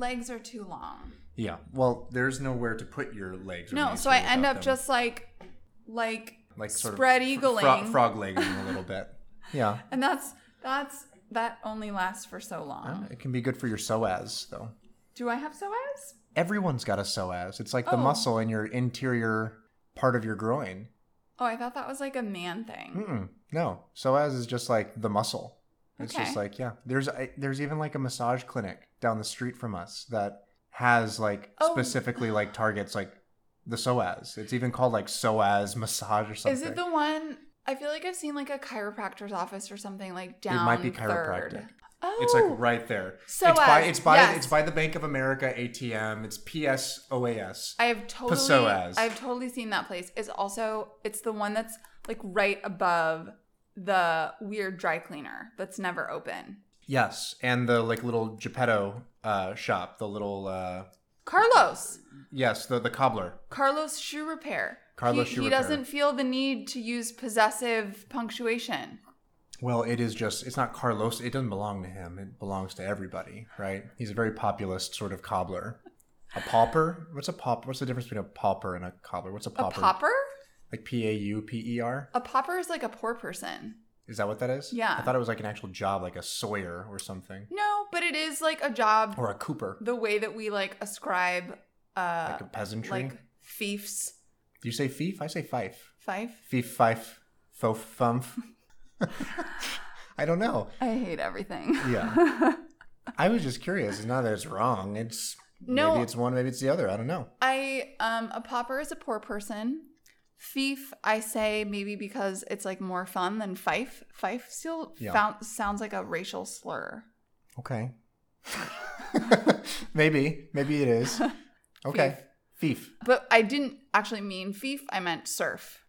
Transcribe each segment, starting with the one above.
legs are too long. Yeah. Well, there's nowhere to put your legs. No, so I end up them. just like like like sort spread of eagling, fro- frog legging a little bit. Yeah. and that's that's that only lasts for so long. It can be good for your psoas, though. Do I have psoas? Everyone's got a psoas. It's like the Oh. muscle in your interior part of your groin. Oh, I thought that was like a man thing. Mm-mm. No, psoas is just like the muscle. It's just like yeah. There's I, there's even like a massage clinic down the street from us that has like Oh. specifically like targets like the psoas. It's even called like psoas massage or something. Is it the one? I feel like I've seen like a chiropractor's office or something like down. it might be third. chiropractic. Oh, It's like oh, right there. Psoas, It's by it's by yes. it's by the Bank of America ATM. It's PSOAS. I have totally, Psoas. I've totally seen that place. It's also it's the one that's like right above the weird dry cleaner that's never open. Yes, and the like little Geppetto uh, shop, the little uh, Carlos, yes, the the cobbler. Carlos shoe repair. Carlos he, Shoe he Repair. doesn't feel the need to use possessive punctuation. Well, it is just it's not Carlos. It doesn't belong to him. It belongs to everybody, right? He's a very populist sort of cobbler. A pauper? What's a pauper? What's the difference between a pauper and a cobbler? What's a pauper? A pauper? Like P A U P E R? A pauper is like a poor person. Is that what that is? Yeah. I thought it was like an actual job, like a sawyer or something, No, but it is like a job. or a cooper, the way that we like ascribe uh like a peasantry. like fiefs Do you say fief? I say fife. fife. Fief, fife, fof, fumf. I don't know. I hate everything. Yeah. I was just curious. It's not that it's wrong. It's No. maybe it's one, maybe it's the other. I don't know. I um a pauper is a poor person. Fief, I say maybe because it's like more fun than fife. Fife still Yeah. found, sounds like a racial slur. Okay. maybe. Maybe it is. Okay. Fief. But I didn't actually mean fief. I meant serf.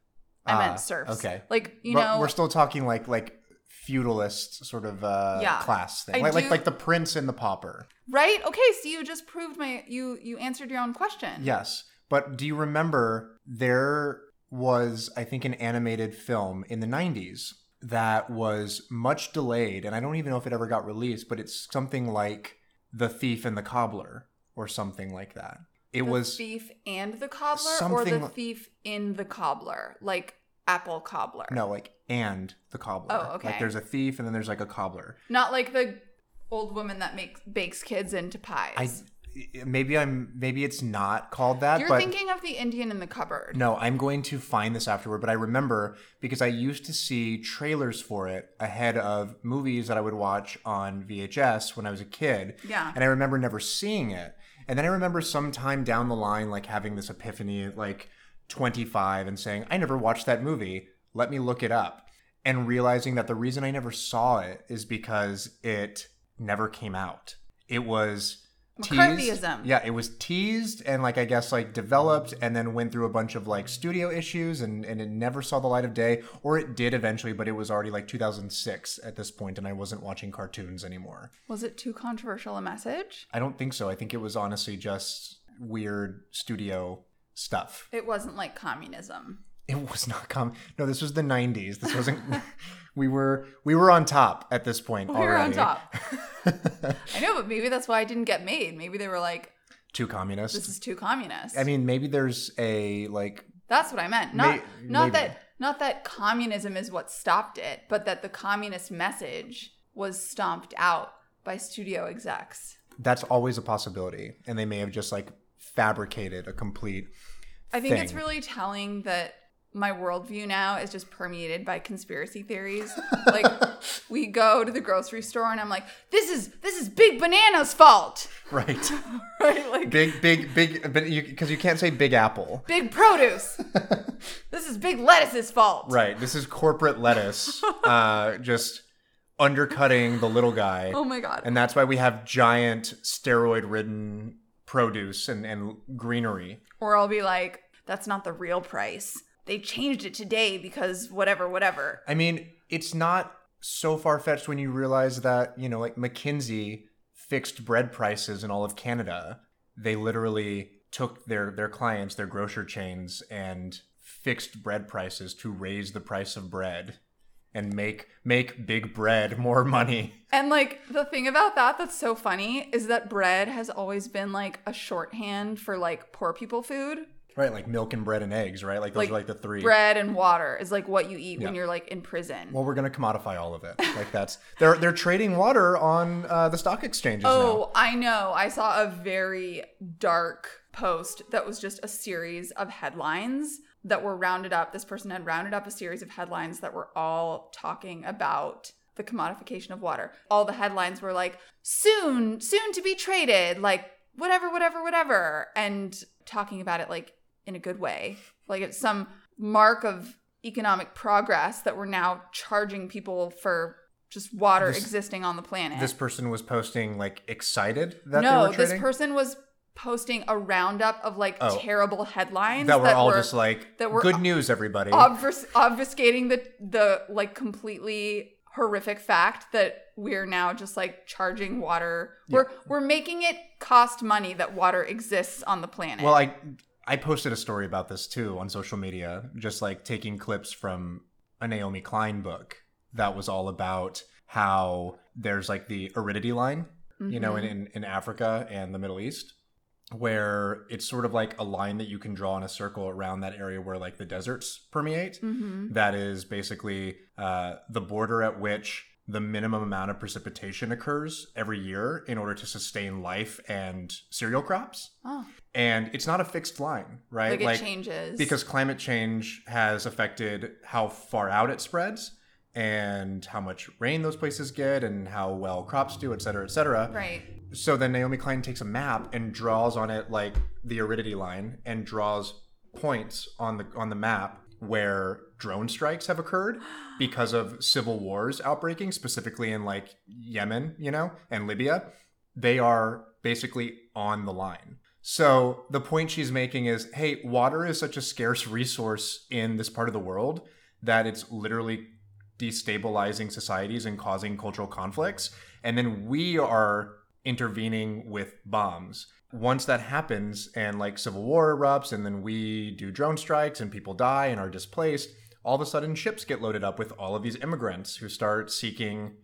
I Ah, meant serfs. okay. Like you but know, we're still talking like like feudalist sort of uh Yeah. class thing. I like, like do- like the prince and the pauper. right? Okay, so you just proved my you you answered your own question. Yes. But do you remember there was, I think, an animated film in the 90s that was much delayed, and I don't even know if it ever got released, but it's something like The Thief and the Cobbler or something like that. It the was thief and the cobbler, or the li- thief in the cobbler, like apple cobbler. no like and the cobbler. Oh, okay. Like there's a thief and then there's like a cobbler. not like the old woman that makes bakes kids into pies. I maybe I'm maybe it's not called that, You're thinking of the Indian in the cupboard. No, I'm going to find this afterward, but I remember because I used to see trailers for it ahead of movies that I would watch on VHS when I was a kid. Yeah. And I remember never seeing it. And then I remember sometime down the line, like having this epiphany at like 25 and saying, I never watched that movie. Let me look it up. And realizing that the reason I never saw it is because it never came out. It was teased. McCarthyism. Yeah, it was teased and like I guess like developed and then went through a bunch of like studio issues and, and it never saw the light of day. Or it did eventually, but it was already like 2006 at this point and I wasn't watching cartoons anymore. Was it too controversial a message? I don't think so. I think it was honestly just weird studio stuff. It wasn't like communism. It was not com. No, this was the '90s. This wasn't. we were we were on top at this point We were on top. I know, but maybe that's why I didn't get made. Maybe they were like, Too communist. "This is too communist." I mean, maybe there's a like. that's what I meant. Not May- not maybe. that not that communism is what stopped it, but that the communist message was stomped out by studio execs. That's always a possibility, and they may have just like fabricated a complete. I think it's really telling that my worldview now is just permeated by conspiracy theories. like we go to the grocery store and I'm like, this is this is Big Banana's fault. Right. Right? Like big, big, big, but you because you can't say Big Apple. Big Produce. this is Big Lettuce's fault. Right. This is corporate lettuce, uh, just undercutting the little guy. Oh my god. And that's why we have giant steroid ridden produce and, and greenery. or I'll be like, that's not the real price. They changed it today because whatever, whatever. I mean, it's not so far fetched when you realize that, you know, like McKinsey fixed bread prices in all of Canada. They literally took their, their clients, their grocer chains, and fixed bread prices to raise the price of bread and make make big bread more money. And like the thing about that that's so funny is that bread has always been like a shorthand for like poor people food. Right, like milk and bread and eggs, right? Like those Like, are like the three. Bread and water is like what you eat when you're like in prison. Well, we're gonna commodify all of it. Like that's they're they're trading water on uh, the stock exchanges now. Oh, I know. I saw a very dark post that was just a series of headlines that were rounded up. This person had rounded up a series of headlines that were all talking about the commodification of water. All the headlines were like, soon, soon to be traded, like whatever, whatever, whatever, and talking about it like in a good way. Like it's some mark of economic progress that we're now charging people for just water This- existing on the planet This person was posting like excited that they no, were this person was posting a roundup of like Oh. terrible headlines that were all just like that were good news, everybody. obfus- obfuscating the the like completely horrific fact that we're now just like charging water. We're we're making it cost money that water exists on the planet. Well, I I posted a story about this too on social media, just like taking clips from a Naomi Klein book that was all about how there's like the aridity line, you know, in, in, in Africa and the Middle East, where it's sort of like a line that you can draw in a circle around that area where like the deserts permeate. Mhm. That is basically uh, the border at which the minimum amount of precipitation occurs every year in order to sustain life and cereal crops Oh, and it's not a fixed line, right? like it changes because climate change has affected how far out it spreads and how much rain those places get and how well crops do, et cetera, et cetera. right. So then Naomi Klein takes a map and draws on it like the aridity line and draws points on the on the map where drone strikes have occurred because of civil wars outbreaking specifically in like Yemen, you know, and Libya. They are basically on the line. So the point she's making is, hey, water is such a scarce resource in this part of the world that it's literally destabilizing societies and causing cultural conflicts. And then we are intervening with bombs. Once that happens and like civil war erupts and then we do drone strikes and people die and are displaced, all of a sudden ships get loaded up with all of these immigrants who start seeking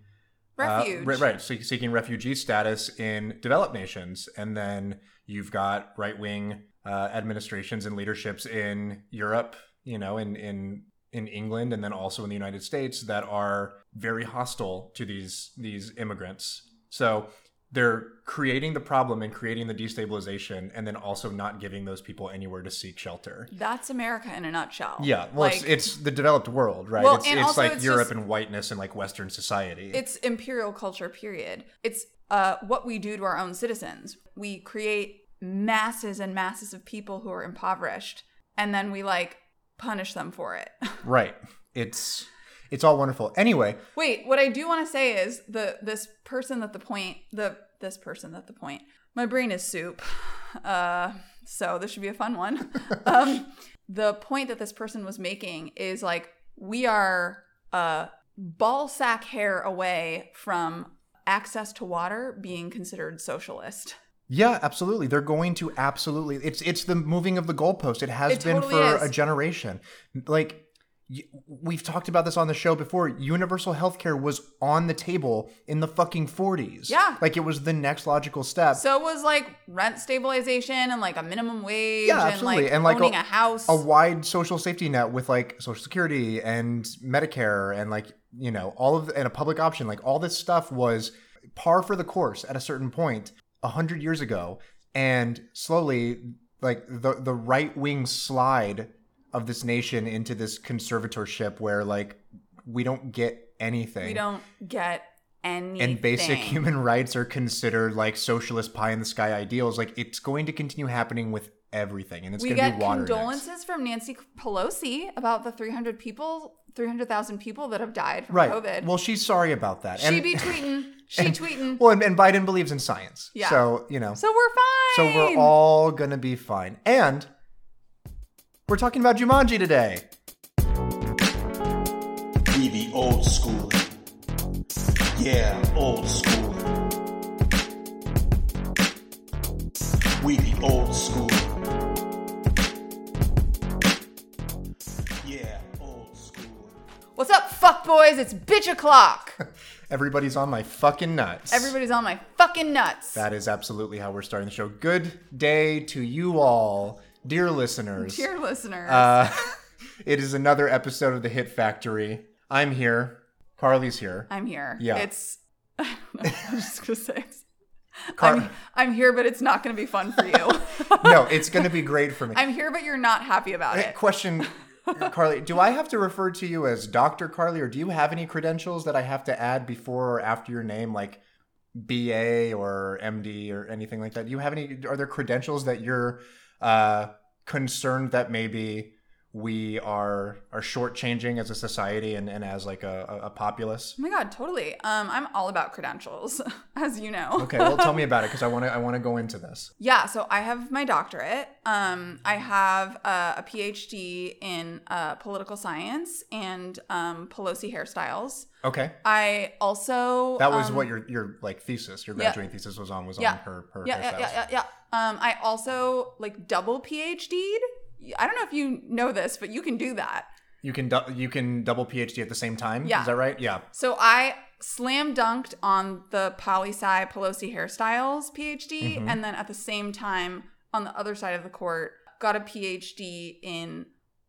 uh, Refuge. right, right. So seeking refugee status in developed nations, and then you've got right wing uh, administrations and leaderships in Europe, you know, in in in England, and then also in the United States that are very hostile to these these immigrants. So they're creating the problem and creating the destabilization, and then also not giving those people anywhere to seek shelter. That's America in a nutshell. Yeah, well, it's, Like- it's the developed world, right? Well, it's and it's also like it's Europe just- and whiteness and like Western society. It's imperial culture, period. It's uh, what we do to our own citizens. We create masses and masses of people who are impoverished, and then we like punish them for it. Right. It's it's all wonderful. Anyway, Wait, what I do want to say is the this person that the point the this person that the point. My brain is soup. Uh, so this should be a fun one. um, the point that this person was making is like we are a ball sack hair away from access to water being considered socialist. yeah, absolutely. They're going to absolutely. It's it's the moving of the goalpost. It has It been totally for is. a generation. Like we've talked about this on the show before. Universal healthcare was on the table in the fucking 40s. Yeah. Like it was the next logical step. So it was like rent stabilization and like a minimum wage Yeah, and absolutely. like And, like, owning a- a, house. a wide social safety net with like social security and medicare and like you know all of and a public option like all this stuff was par for the course at a certain point a hundred years ago and slowly like the the right wing slide of this nation into this conservatorship where like we don't get anything we don't get anything. and basic human rights are considered like socialist pie in the sky ideals like it's going to continue happening with everything and it's we going to be water next. condolences from Nancy Pelosi about the 300 people, 300,000 people that have died from right COVID. well she's sorry about that she be tweeting. She and- tweeting. well and, and biden believes in science Yeah. so you know so we're fine. so we're all gonna be fine and we're talking about jumanji today We the old school. Yeah, old school. We the old school. Yeah, old school. What's up, fuck boys. It's bitch o'clock. Everybody's on my fucking nuts. Everybody's on my fucking nuts. That is absolutely how we're starting the show. Good day to you all, dear listeners. Dear listeners. Uh, it is another episode of the Hit Factory. I'm here. Carly's here. I'm here. Yeah. It's. I don't know. I was just gonna say. Car- I'm, I'm here, but it's not gonna be fun for you. no, it's going to be great for me. I'm here, but you're not happy about it. Question, Carly, do I have to refer to you as Dr. Carly, or do you have any credentials that I have to add before or after your name, like BA or MD or anything like that? Do you have any? Are there credentials that you're uh, concerned that maybe we are are shortchanging as a society and, and as like a, a, a populace? Oh my god, totally. Um, I'm all about credentials, as you know. Okay, well, tell me about it because I want to I want to go into this. Yeah, so I have my doctorate. Um, I have uh, a PhD in uh, political science and um, Pelosi hairstyles. Okay, I also that was um, what your your like thesis, your yeah. graduating thesis was on was Yeah. on her her yeah, yeah, yeah, yeah, yeah. Um, I also like double PhD'd. I don't know if you know this, but you can do that. You can du- you can double PhD at the same time. Yeah. is that right? Yeah. So I slam dunked on the poli sci Pelosi hairstyles PhD, Mm-hmm. and then at the same time on the other side of the court got a PhD in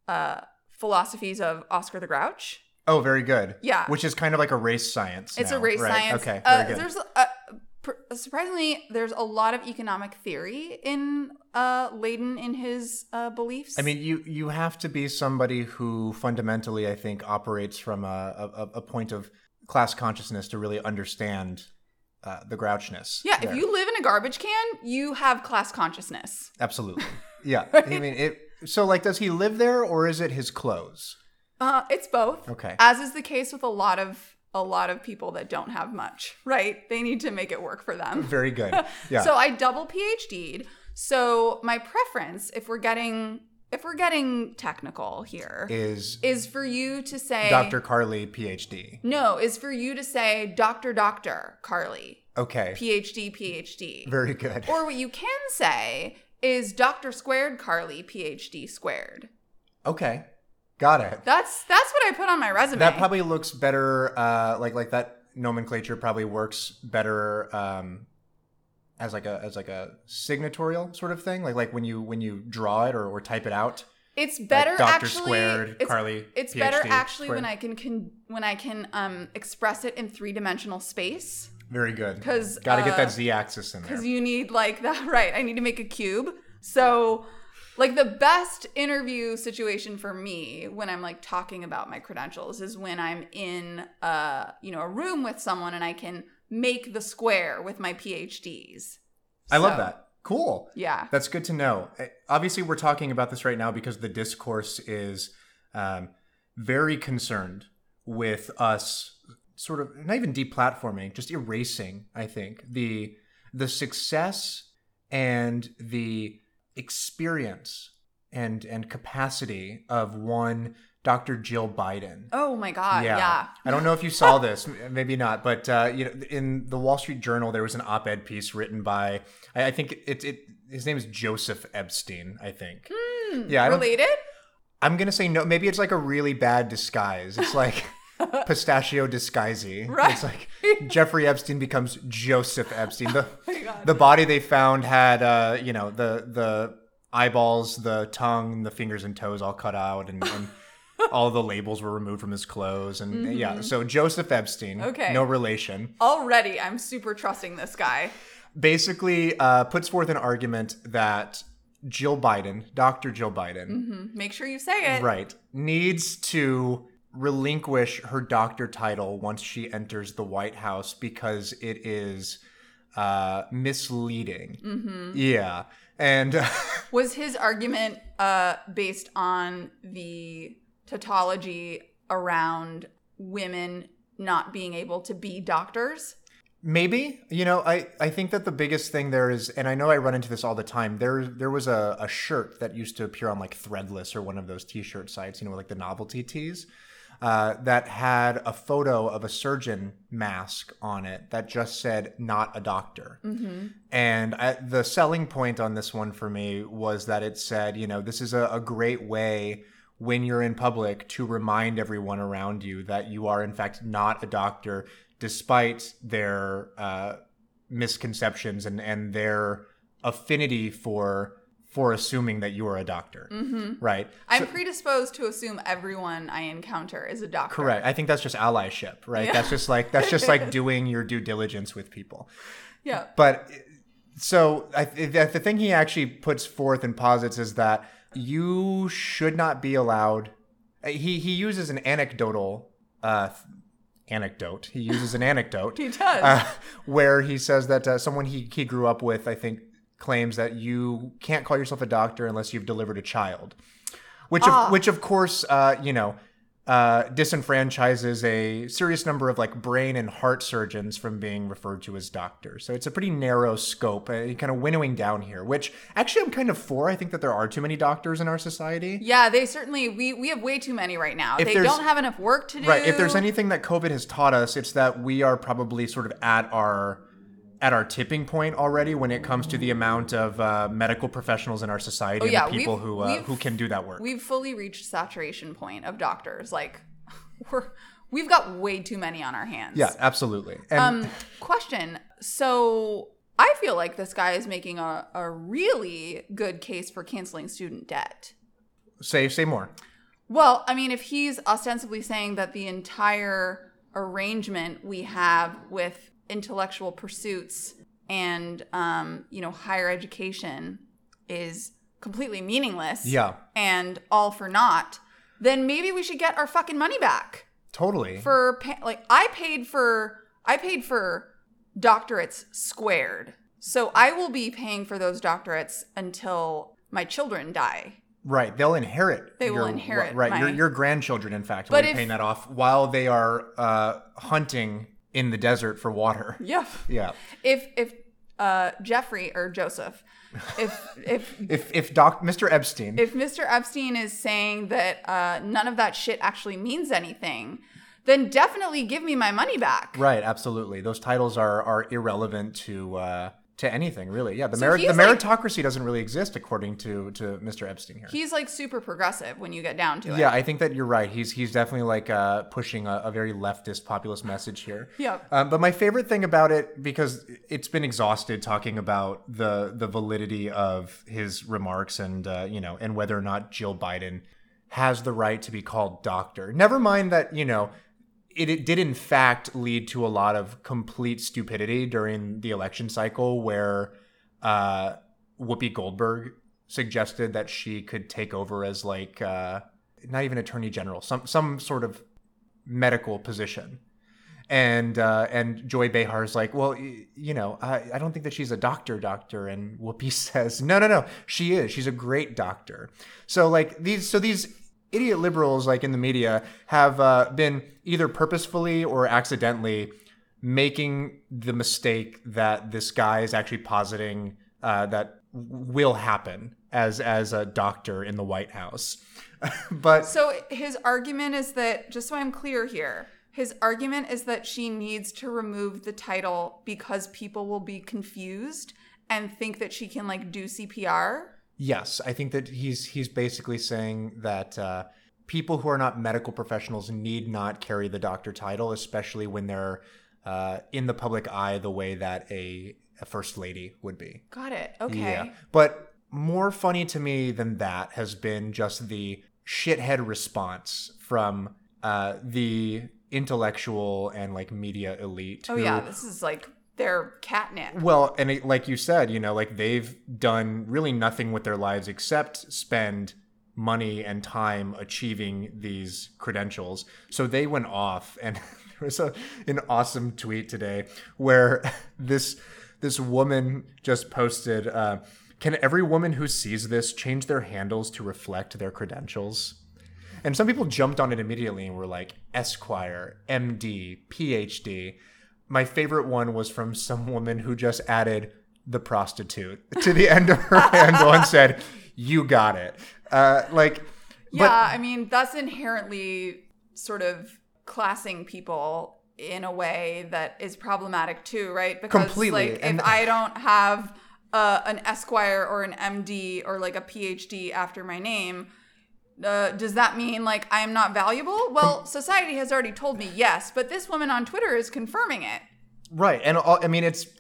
uh, philosophies of Oscar the Grouch. Oh, very good. Yeah. Which is kind of like a race science. It's now, a race right? science. Okay, Uh, very good. there's pr- surprisingly there's a lot of economic theory in uh, laden in his uh, beliefs. I mean, you you have to be somebody who fundamentally, I think, operates from a a, a point of class consciousness to really understand uh, the grouchness. yeah, there. if you live in a garbage can, you have class consciousness. absolutely, yeah. I mean, it. So, like, does he live there, or is it his clothes? Uh, it's both. Okay. As is the case with a lot of a lot of people that don't have much, right? They need to make it work for them. Very good. Yeah. So I double PhD'd. So my preference, if we're getting if we're getting technical here, is is for you to say Dr. Carly PhD? No, is for you to say Dr. Doctor Carly, Okay. PhD, PhD. very good. or what you can say is Dr. Squared Carly, PhD squared. Okay. Got it. That's that's what I put on my resume. That probably looks better. Uh, like like that nomenclature probably works better um, as like a as like a signatorial sort of thing. Like like when you when you draw it or, or type it out. It's better Dr. actually. Squared, it's, Carly, It's better PhD actually when. I can, can when I can um express it in three dimensional space Very good. Because got to get uh, that z-axis in there. because you need like that. Right, I need to make a cube. So, like the best interview situation for me when I'm like talking about my credentials is when I'm in uh you know a room with someone and I can make the square with my PhDs. I love that. Cool. Yeah. That's good to know. Uh, Obviously, we're talking about this right now because the discourse is um, very concerned with us sort of not even deplatforming, just erasing. I think the the success and the experience and and capacity of one Dr. Jill Biden. Oh my god. Yeah. yeah. I don't know if you saw this, maybe not, but uh, you know, in the Wall Street Journal, there was an op-ed piece written by, I, I think it, it, his name is Joseph Epstein. I think. yeah, I Related? I'm gonna say no. Maybe it's like a really bad disguise. It's like pistachio disguisey. Right. It's like Jeffrey Epstein becomes Joseph Epstein. The God. the body they found had, uh, you know, the the eyeballs, the tongue, the fingers and toes all cut out, and. and all the labels were removed from his clothes and yeah so joseph epstein Mm-hmm. Okay. no relation Already, I'm super trusting this guy. basically uh, puts forth an argument that jill biden dr jill biden Hmm, Make sure you say it. right needs to relinquish her doctor title once she enters the white house because it is uh, misleading Mm-hmm. yeah and Was his argument uh, based on the tautology around women not being able to be doctors? Maybe you know, I I think that the biggest thing there is, and I know I run into this all the time. There there was a, a shirt that used to appear on like Threadless or one of those T-shirt sites, you know, like the novelty tees, uh, that had a photo of a surgeon mask on it that just said "not a doctor." And I, the selling point on this one for me was that it said, you know, this is a, a great way when you're in public to remind everyone around you that you are in fact not a doctor despite their uh, misconceptions and and their affinity for for assuming that you are a doctor right I'm predisposed to assume everyone I encounter is a doctor. correct i think that's just allyship right Yeah. that's just like that's just like doing your due diligence with people Yeah. but so I, the the thing he actually puts forth and posits is that you should not be allowed. He he uses an anecdotal uh, anecdote. He uses an anecdote. He does. uh, where he says that uh, someone he he grew up with, I think, claims that you can't call yourself a doctor unless you've delivered a child, which Ah. of, which of course uh, you know. Uh, disenfranchises a serious number of like brain and heart surgeons from being referred to as doctors. So it's a pretty narrow scope, uh, kind of winnowing down here. Which actually I'm kind of for. I think that there are too many doctors in our society. yeah, they certainly we we have way too many right now. If they don't have enough work to do. Right. If there's anything that COVID has taught us, it's that we are probably sort of at our at our tipping point already when it comes to the amount of uh, medical professionals in our society and Oh, yeah, the people who uh, who can do that work. we've fully reached saturation point of doctors. Like we're we've got way too many on our hands. yeah, absolutely. And Um, question. So I feel like this guy is making a, a really good case for canceling student debt. say say more. Well, I mean, if he's ostensibly saying that the entire arrangement we have with intellectual pursuits and, um, you know, higher education is completely meaningless Yeah, and all for naught, then maybe we should get our fucking money back totally. for pa- like I paid for I paid for doctorates squared. So I will be paying for those doctorates until my children die. right. They'll inherit. They will inherit Right. Your my- your grandchildren, in fact, But will be if- paying that off while they are uh, hunting in the desert for water. Yeah. Yeah. If if uh Jeffrey or Joseph, if if If if Doc Mr. Epstein. if Mr. Epstein is saying that uh none of that shit actually means anything, then definitely give me my money back. Right, absolutely. Those titles are are irrelevant to uh, to anything, really. Yeah, the So merit the like- meritocracy doesn't really exist according to to Mr. Epstein here. He's like super progressive when you get down to it. yeah, I think that you're right. He's he's definitely like uh, pushing a, a very leftist populist message here. Yeah. Um, but my favorite thing about it, because it's been exhausted talking about the the validity of his remarks and uh, you know and whether or not Jill Biden has the right to be called doctor. Never mind that you know it, it did in fact lead to a lot of complete stupidity during the election cycle where uh, Whoopi Goldberg suggested that she could take over as like uh, not even attorney general, some some sort of medical position. And uh, and Joy Behar's like, well, you know, I, I don't think that she's a doctor, doctor. And Whoopi says, no, no, no, she is. She's a great doctor. So like these, so these idiot liberals, like in the media, have uh, been either purposefully or accidentally making the mistake that this guy is actually positing uh, that will happen as as a doctor in the White House. but So his argument is that, just so I'm clear here, his argument is that she needs to remove the title because people will be confused and think that she can like do CPR. Yes, I think that he's he's basically saying that uh, people who are not medical professionals need not carry the doctor title, especially when they're uh, in the public eye the way that a, a first lady would be. Got it. Okay. Yeah, But more funny to me than that has been just the shithead response from uh, the intellectual and like media elite. Oh who- yeah, this is like their catnip. well, and it, like you said, you know, like they've done really nothing with their lives except spend money and time achieving these credentials. So they went off, and there was a, an awesome tweet today where this this woman just posted. Uh, can every woman who sees this change their handles to reflect their credentials? And some people jumped on it immediately and were like, Esquire, MD, PhD. My favorite one was from some woman who just added the prostitute to the end of her handle and said, You got it. Uh, like, Yeah, I mean that's inherently sort of classing people in a way that is problematic too, right? Because Completely, like and- if I don't have uh, an Esquire or an MD or like a PhD after my name, uh, does that mean like I am not valuable? Well, society has already told me yes, but this woman on Twitter is confirming it. Right. And I mean, it's.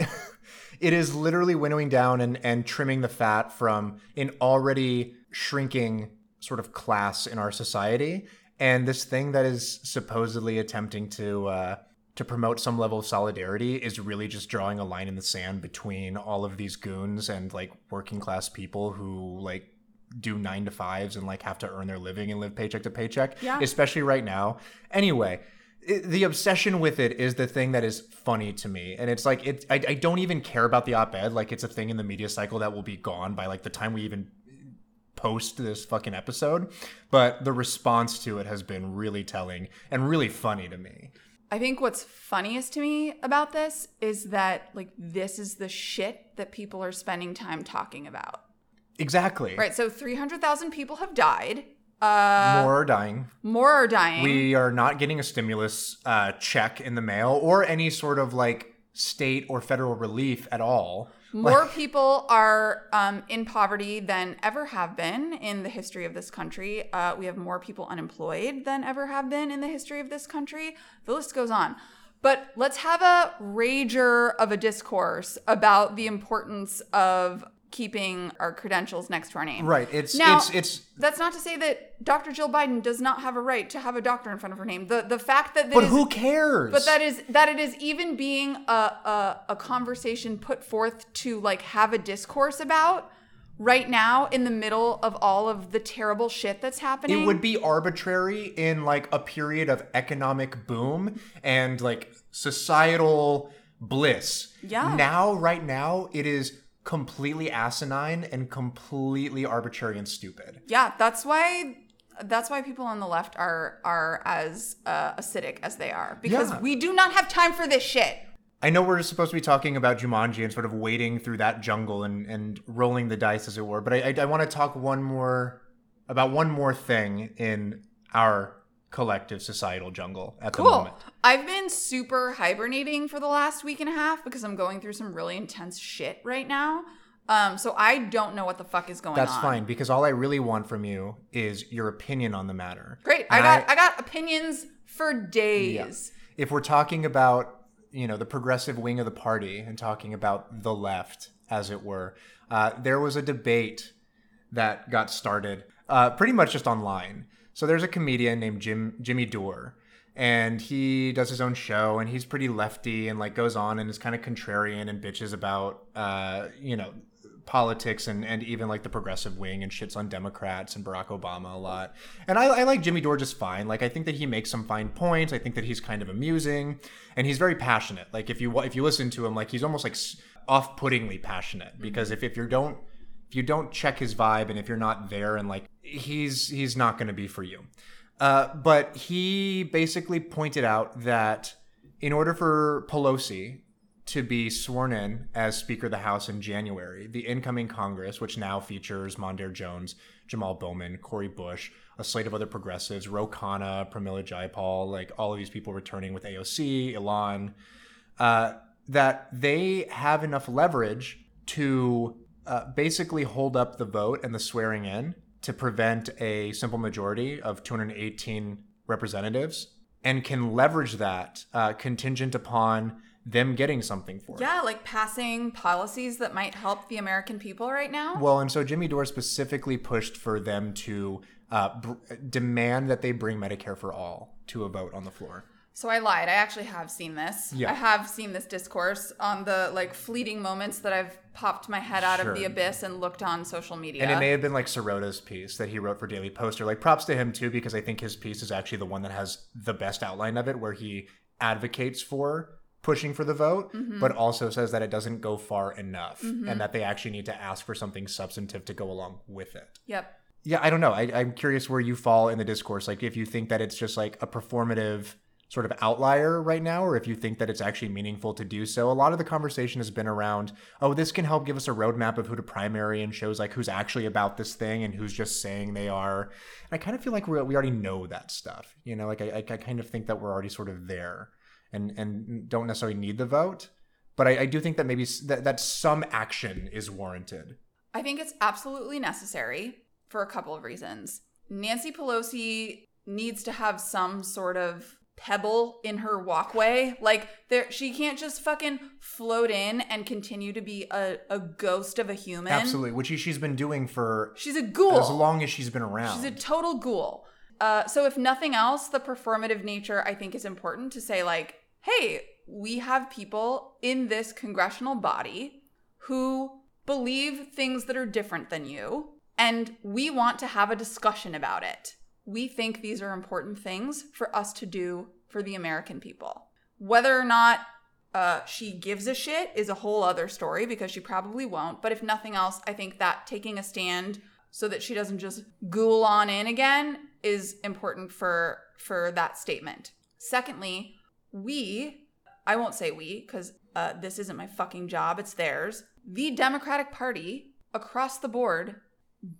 it is literally winnowing down and, and trimming the fat from an already shrinking sort of class in our society. And this thing that is supposedly attempting to uh, to promote some level of solidarity is really just drawing a line in the sand between all of these goons and like working class people who like do nine to fives and like have to earn their living and live paycheck to paycheck. Yeah. Especially right now. Anyway, it, the obsession with it is the thing that is funny to me and it's like it I, I don't even care about the op-ed like it's a thing in the media cycle that will be gone by like the time we even post this fucking episode but the response to it has been really telling and really funny to me I think what's funniest to me about this is that like this is the shit that people are spending time talking about. Exactly Right. So 300,000 people have died. Uh, more are dying more are dying. we are not getting a stimulus uh, check in the mail or any sort of like state or federal relief at all More people are um, in poverty than ever have been in the history of this country. Uh, we have more people unemployed than ever have been in the history of this country. The list goes on. But let's have a rager of a discourse about the importance of keeping our credentials next to our name. right it's Now, it's it's that's not to say that Dr. Jill Biden does not have a right to have a doctor in front of her name. The the fact that this but is- who cares but that is that it is even being a, a a conversation put forth to like have a discourse about right now in the middle of all of the terrible shit that's happening. It would be arbitrary in like a period of economic boom and like societal bliss. Yeah. Now, right now, it is completely asinine and completely arbitrary and stupid. yeah, that's why that's why people on the left are are as uh, acidic as they are because Yeah. we do not have time for this shit. I know we're supposed to be talking about Jumanji and sort of wading through that jungle and, and rolling the dice, as it were. But I, I, I want to talk one more about one more thing in our collective societal jungle at the Cool. moment. I've been super hibernating for the last week and a half because I'm going through some really intense shit right now. Um, so I don't know what the fuck is going That's on. fine because all I really want from you is your opinion on the matter. Great. I got I, got opinions for days. if we're talking about you know the progressive wing of the party and talking about the left as it were uh, there was a debate that got started uh, pretty much just online so there's a comedian named jim jimmy dore and he does his own show and he's pretty lefty and like goes on and is kind of contrarian and bitches about uh, you know politics and, and even like the progressive wing and shits on Democrats and Barack Obama a lot. And I, I like Jimmy Dore just fine. Like I think that he makes some fine points. I think that he's kind of amusing and he's very passionate. Like if you if you listen to him, like he's almost like off-puttingly passionate because if, if you don't if you don't check his vibe and if you're not there and like he's he's not going to be for you. Uh, but he basically pointed out that in order for Pelosi to be sworn in as Speaker of the House in January, the incoming Congress, which now features Mondaire Jones, Jamal Bowman, Cori Bush, a slate of other progressives, Ro Khanna, Pramila Jayapal, like all of these people returning with AOC, Ilhan, uh, that they have enough leverage to uh, basically hold up the vote and the swearing in to prevent a simple majority of 218 representatives and can leverage that uh, contingent upon them getting something for it. Yeah, like passing policies that might help the American people right now. Well, and so Jimmy Dore specifically pushed for them to uh, br- demand that they bring Medicare for all to a vote on the floor. So I lied. I actually have seen this. Yeah. I have seen this discourse on the like fleeting moments that I've popped my head out Sure. of the abyss and looked on social media. And it may have been like Sirota's piece that he wrote for Daily Poster. Like props to him too, because I think his piece is actually the one that has the best outline of it, where he advocates for pushing for the vote, mm-hmm. but also says that it doesn't go far enough and mm-hmm. that they actually need to ask for something substantive to go along with it. yep. Yeah, I don't know. I, I'm curious where you fall in the discourse. Like, if you think that it's just like a performative sort of outlier right now, or if you think that it's actually meaningful to do so. A lot of the conversation has been around, oh, this can help give us a roadmap of who to primary and shows like who's actually about this thing and who's just saying they are. And I kind of feel like we we already know that stuff. You know, like I, I kind of think that we're already sort of there and and don't necessarily need the vote. But I, I do think that maybe that, that some action is warranted. I think it's absolutely necessary for a couple of reasons. Nancy Pelosi needs to have some sort of pebble in her walkway. Like there she can't just fucking float in and continue to be a, a ghost of a human. Absolutely, which she's been doing for She's a ghoul. as long as she's been around. She's a total ghoul. Uh, so if nothing else, the performative nature I think is important to say like, hey, we have people in this congressional body who believe things that are different than you, and we want to have a discussion about it. We think these are important things for us to do for the American people. Whether or not uh, she gives a shit is a whole other story because she probably won't. But if nothing else, I think that taking a stand so that she doesn't just ghoul on in again is important for for that statement. Secondly, we, I won't say we because uh, this isn't my fucking job; it's theirs. The Democratic Party across the board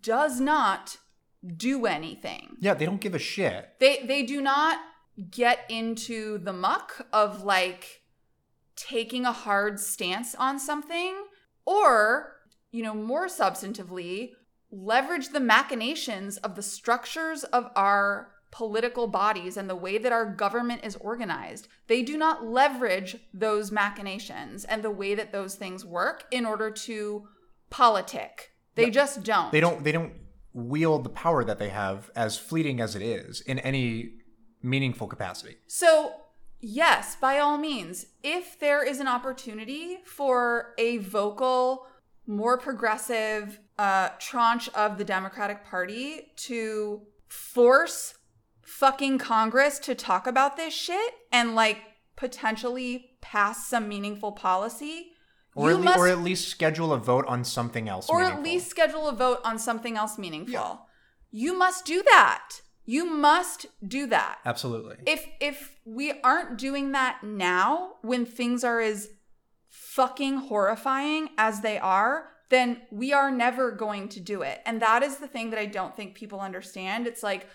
does not do anything. yeah, they don't give a shit. They they do not get into the muck of like taking a hard stance on something or, you know, more substantively, leverage the machinations of the structures of our political bodies and the way that our government is organized. They do not leverage those machinations and the way that those things work in order to politic. They just don't. They don't. They don't wield the power that they have, as fleeting as it is, in any meaningful capacity. So, yes, by all means, if there is an opportunity for a vocal, more progressive uh, tranche of the Democratic Party to force fucking Congress to talk about this shit and like potentially pass some meaningful policy, Or, you at, le- must, or at least schedule a vote on something else. or at least schedule a vote on something else meaningful. Yeah. You must do that. You must do that Absolutely. if if we aren't doing that now when things are as fucking horrifying as they are then we are never going to do it and that is the thing that i don't think people understand it's like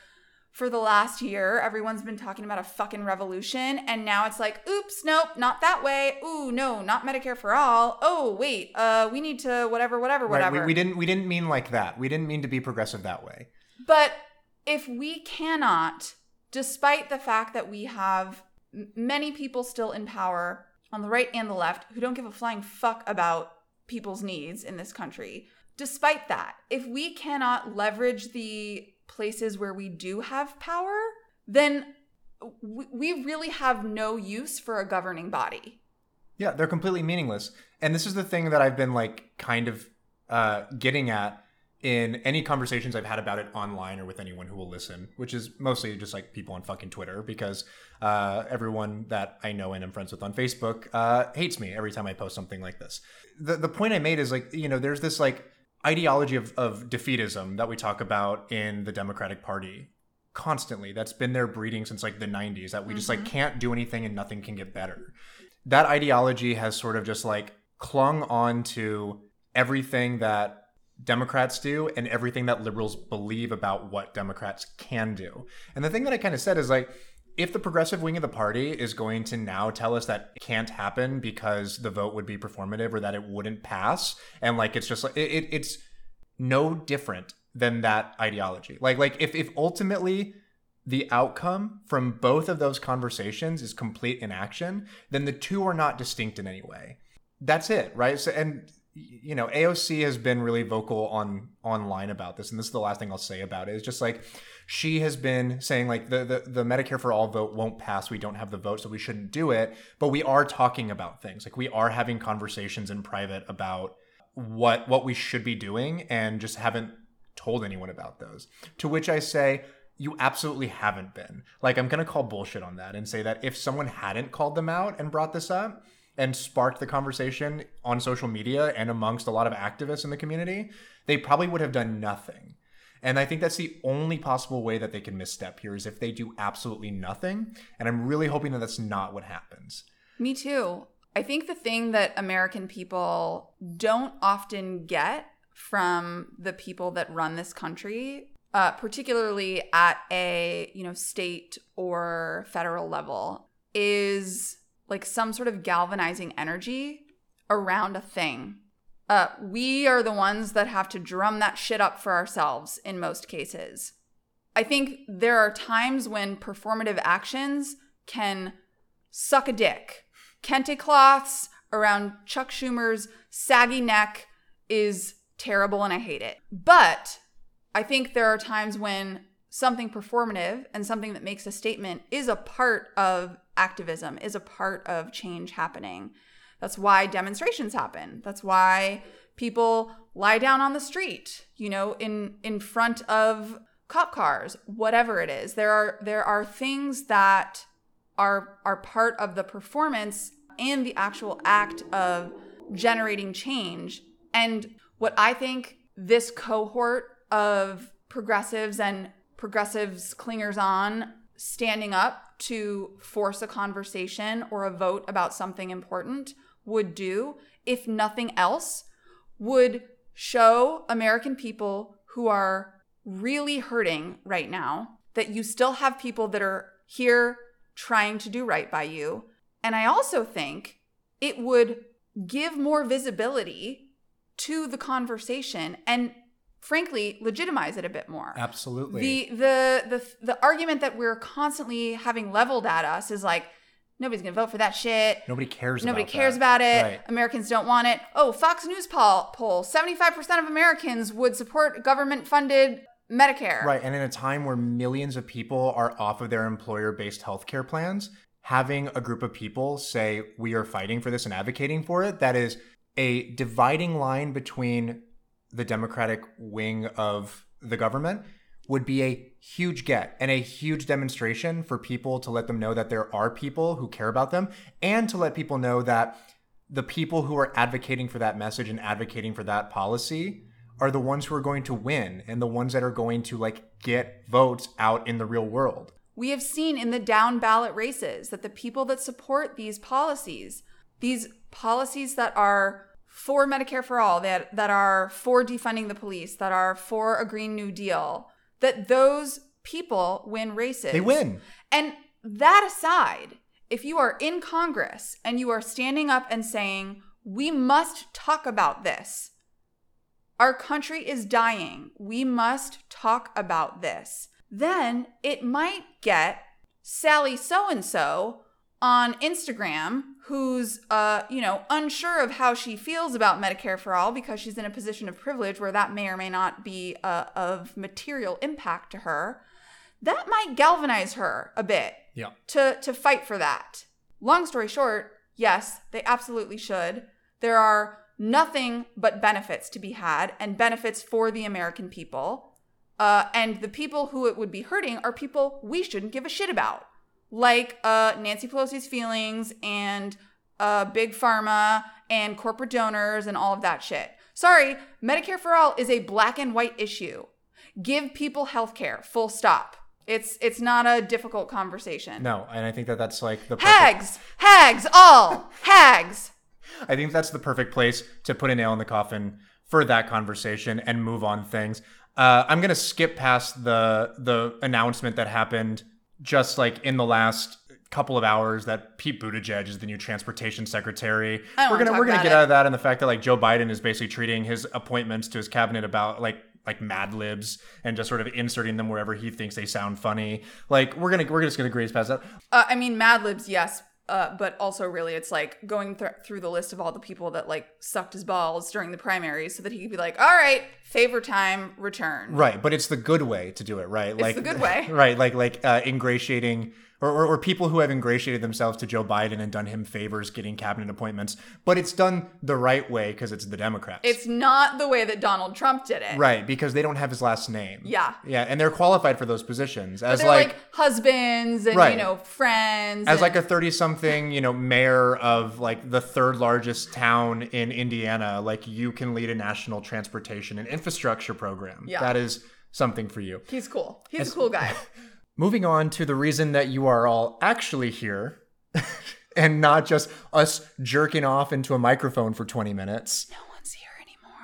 for the last year everyone's been talking about a fucking revolution and now it's like oops nope not that way ooh no not medicare for all oh wait uh we need to whatever whatever Right, whatever we, we didn't. We didn't mean like that. We didn't mean to be progressive that way. But if we cannot, despite the fact that we have many people still in power on the right and the left who don't give a flying fuck about people's needs in this country, despite that, if we cannot leverage the places where we do have power, then we really have no use for a governing body. Yeah, they're completely meaningless. And this is the thing that I've been like kind of uh, getting at in any conversations I've had about it online or with anyone who will listen, which is mostly just like people on fucking Twitter because uh, everyone that I know and am friends with on Facebook uh, hates me every time I post something like this. The the point I made is like you know there's this like ideology of, of defeatism that we talk about in the Democratic Party constantly that's been their breeding since like the 90s that we just like mm-hmm. can't do anything and nothing can get better that ideology has sort of just like clung on to everything that Democrats do and everything that liberals believe about what Democrats can do. And the thing that I kind of said is like, if the progressive wing of the party is going to now tell us that can't happen because the vote would be performative or that it wouldn't pass, and like it's just like it, it, it's no different than that ideology. Like like if if ultimately the outcome from both of those conversations is complete inaction, then the two are not distinct in any way. That's it, right? So, and you know, AOC has been really vocal on online about this, and this is the last thing I'll say about it. Is just like she has been saying, like the the, the Medicare for all vote won't pass. We don't have the vote, so we shouldn't do it. But we are talking about things, like we are having conversations in private about what what we should be doing, and just haven't told anyone about those. To which I say, you absolutely haven't been. Like, I'm going to call bullshit on that and say that if someone hadn't called them out and brought this up and sparked the conversation on social media and amongst a lot of activists in the community, they probably would have done nothing. And I think that's the only possible way that they can misstep here is if they do absolutely nothing. And I'm really hoping that that's not what happens. Me too. I think the thing that American people don't often get from the people that run this country, uh, particularly at a you know state or federal level, is like some sort of galvanizing energy around a thing. Uh, we are the ones that have to drum that shit up for ourselves in most cases. I think there are times when performative actions can suck a dick. Kente cloths around Chuck Schumer's saggy neck is terrible and I hate it. But I think there are times when something performative and something that makes a statement is a part of activism, is a part of change happening. That's why demonstrations happen. That's why people lie down on the street, you know, in in front of cop cars, whatever it is. There are there are things that are are part of the performance and the actual act of generating change. And what I think this cohort of progressives and progressives clingers on standing up to force a conversation or a vote about something important would do, if nothing else, would show American people who are really hurting right now that you still have people that are here trying to do right by you. And I also think it would give more visibility to the conversation and frankly legitimize it a bit more. Absolutely. The the the the argument that we're constantly having leveled at us is like nobody's going to vote for that shit. Nobody cares Nobody about cares that. about it. Right. Americans don't want it. Oh, Fox News poll, poll 75% of Americans would support government funded Medicare. Right. And in a time where millions of people are off of their employer based healthcare plans, having a group of people say, we are fighting for this and advocating for it, that is a dividing line between the Democratic wing of the government would be a huge get and a huge demonstration for people to let them know that there are people who care about them and to let people know that the people who are advocating for that message and advocating for that policy are the ones who are going to win and the ones that are going to like get votes out in the real world. We have seen in the down ballot races that the people that support these policies, these policies that are for Medicare for all, that, that are for defunding the police, that are for a Green New Deal, that those people win races. They win. And that aside, if you are in Congress and you are standing up and saying, we must talk about this, our country is dying, we must talk about this, then it might get Sally so and so on Instagram who's uh you know unsure of how she feels about Medicare for all because she's in a position of privilege where that may or may not be uh, of material impact to her that might galvanize her a bit Yeah. to to fight for that. Long story short, yes, they absolutely should. There are nothing but benefits to be had and benefits for the American people. Uh, and the people who it would be hurting are people we shouldn't give a shit about, like uh, Nancy Pelosi's feelings and uh, big pharma and corporate donors and all of that shit. Sorry, Medicare for all is a black and white issue. Give people health care, full stop. It's it's not a difficult conversation. No, and I think that that's like the perfect, Hags, hags, all hags. I think that's the perfect place to put a nail in the coffin for that conversation and move on things. Uh, I'm gonna skip past the the announcement that happened just like in the last couple of hours that Pete Buttigieg is the new transportation secretary. We're gonna we're gonna get it. out of that and the fact that like Joe Biden is basically treating his appointments to his cabinet about like like Mad Libs and just sort of inserting them wherever he thinks they sound funny. Like we're gonna we're just gonna graze past that. Uh, I mean, Mad Libs, yes, uh, but also really, it's like going th- through the list of all the people that like sucked his balls during the primaries, so that he could be like, "All right, favor time, return." Right, but it's the good way to do it, right? like the good way. right? Like like uh, ingratiating or, or or people who have ingratiated themselves to Joe Biden and done him favors getting cabinet appointments, but it's done the right way because it's the Democrats. It's not the way that Donald Trump did it. right because they don't have his last name. Yeah. yeah, and they're qualified for those positions as like, like, husbands and Right. you know friends. as and- like a 30 something you know mayor of like the third largest town in indiana like you can lead a national transportation and infrastructure program Yeah. that is something for you he's cool. He's a cool guy. Moving on to the reason that you are all actually here and not just us jerking off into a microphone for 20 minutes. no one's here anymore.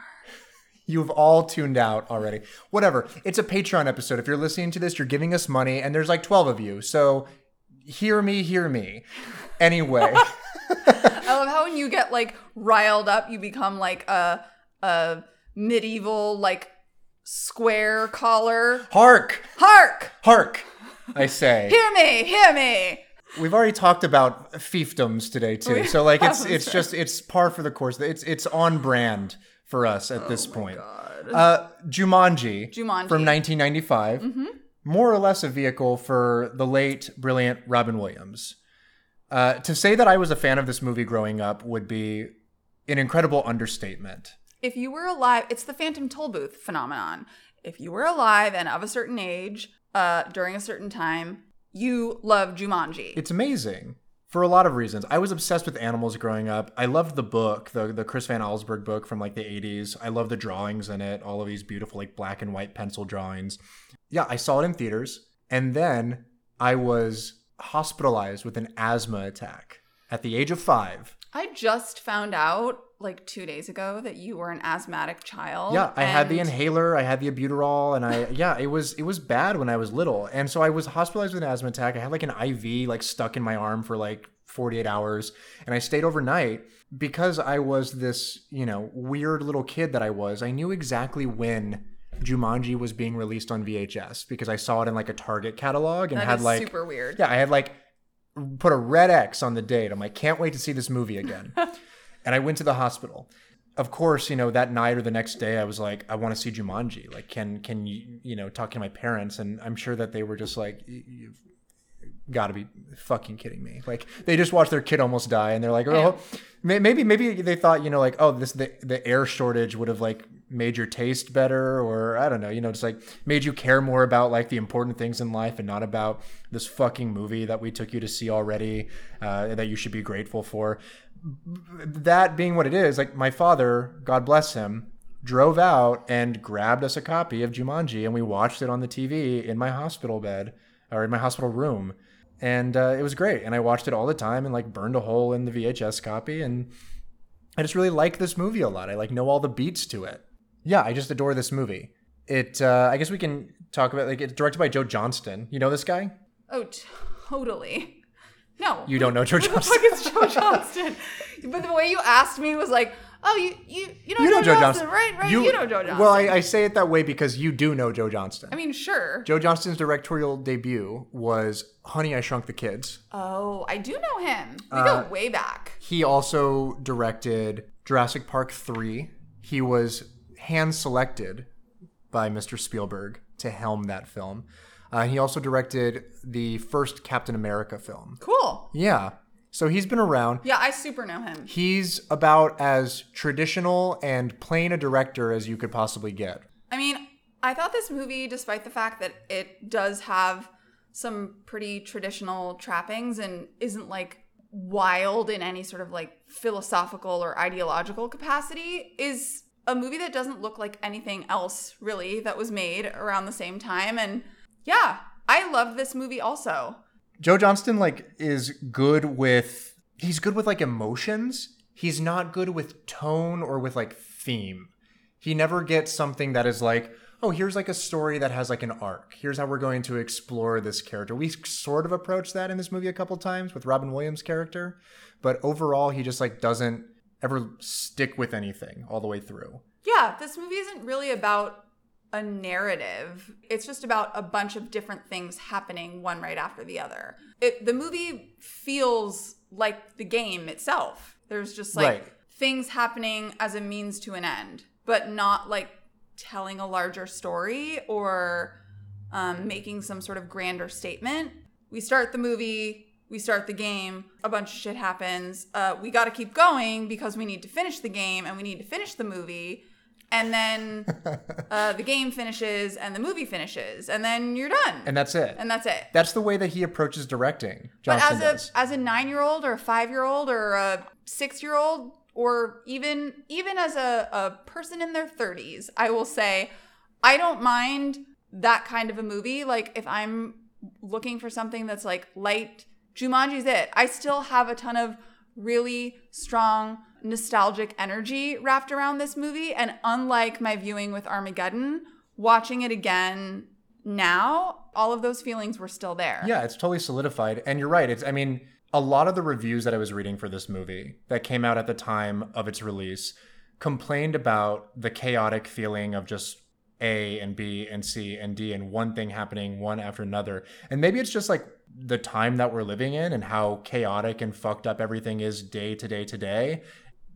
You've all tuned out already. Whatever. It's a Patreon episode. If you're listening to this, you're giving us money, and there's like 12 of you. So hear me, hear me. Anyway, I love how when you get like riled up, you become like a a medieval like square collar. Hark! Hark! Hark! I say. Hear me! Hear me! We've already talked about fiefdoms today too. So like it's it's sorry. just it's par for the course. It's it's on brand for us at this point. God. Uh Jumanji, Jumanji. from 1995. More or less a vehicle for the late brilliant Robin Williams. Uh, to say that I was a fan of this movie growing up would be an incredible understatement. If you were alive, it's the Phantom Toll Booth phenomenon. If you were alive and of a certain age uh, during a certain time, you love Jumanji. It's amazing for a lot of reasons. I was obsessed with animals growing up. I loved the book, the the Chris Van Allsburg book from like the 80s. I love the drawings in it, all of these beautiful like black and white pencil drawings. Yeah, I saw it in theaters and then I was hospitalized with an asthma attack at the age of 5. I just found out like two days ago that you were an asthmatic child. Yeah, I had the inhaler, I had the albuterol, and I yeah, it was it was bad when I was little, and so I was hospitalized with an asthma attack. I had like an IV like stuck in my arm for like 48 hours, and I stayed overnight because I was this you know weird little kid that I was. I knew exactly when Jumanji was being released on VHS because I saw it in like a Target catalog and That had like super weird. yeah, I had like put a red X on the date. I'm like, can't wait to see this movie again. and I went to the hospital. Of course, you know, that night or the next day I was like, I want to see Jumanji. Like, can can you, you know, talking to my parents and I'm sure that they were just like you've got to be fucking kidding me. Like they just watched their kid almost die and they're like, "Oh, may- maybe maybe they thought, you know, like, oh, this the the air shortage would have like made your taste better or I don't know, you know, just like made you care more about like the important things in life and not about this fucking movie that we took you to see already uh, that you should be grateful for. That being what it is, like my father, God bless him, drove out and grabbed us a copy of Jumanji and we watched it on the TV in my hospital bed or in my hospital room. And uh, it was great. And I watched it all the time and like burned a hole in the VHS copy. And I just really like this movie a lot. I like know all the beats to it. Yeah, I just adore this movie. It, uh, I guess we can talk about like it's directed by Joe Johnston. You know this guy? Oh, totally. No. You don't know Joe Who the Johnston. fuck is Joe Johnston? but the way you asked me was like, oh, you you you know, You know Joe, Joe Johnston, Johnston, right? Right? You, know Joe Johnston. Well, I, I say it that way because you do know Joe Johnston. I mean, sure. Joe Johnston's directorial debut was Honey, I Shrunk the Kids. Oh, I do know him. We Uh, go way back. He also directed Jurassic Park 3. He was hand selected by Mr. Spielberg to helm that film. Uh, he also directed the first Captain America film. Cool. Yeah. So he's been around. Yeah, I super know him. He's about as traditional and plain a director as you could possibly get. I mean, I thought this movie, despite the fact that it does have some pretty traditional trappings and isn't like wild in any sort of like philosophical or ideological capacity, is a movie that doesn't look like anything else really that was made around the same time. And yeah, I love this movie also. Joe Johnston like is good with he's good with like emotions. He's not good with tone or with like theme. He never gets something that is like, oh, here's like a story that has like an arc. Here's how we're going to explore this character. We sort of approach that in this movie a couple times with Robin Williams' character, but overall he just like doesn't ever stick with anything all the way through. Yeah, this movie isn't really about a narrative. It's just about a bunch of different things happening one right after the other. It, the movie feels like the game itself. There's just like Right. things happening as a means to an end, but not like telling a larger story or um, making some sort of grander statement. We start the movie, we start the game, a bunch of shit happens. Uh, we got to keep going because we need to finish the game and we need to finish the movie. And then uh, the game finishes and the movie finishes, and then you're done. And that's it. And that's it. that's the way that he approaches directing. But Johnston as a as a nine year old or a five year old or a six year old or even even as a, a person in their thirties, I will say I don't mind that kind of a movie. Like if I'm looking for something that's like light, Jumanji's it. I still have a ton of really strong nostalgic energy wrapped around this movie. And unlike my viewing with Armageddon, watching it again now, all of those feelings were still there. Yeah, it's totally solidified. And you're right. It's I mean, a lot of the reviews that I was reading for this movie that came out at the time of its release complained about the chaotic feeling of just A and B and C and D and one thing happening one after another. And maybe it's just like the time that we're living in and how chaotic and fucked up everything is day to day to day.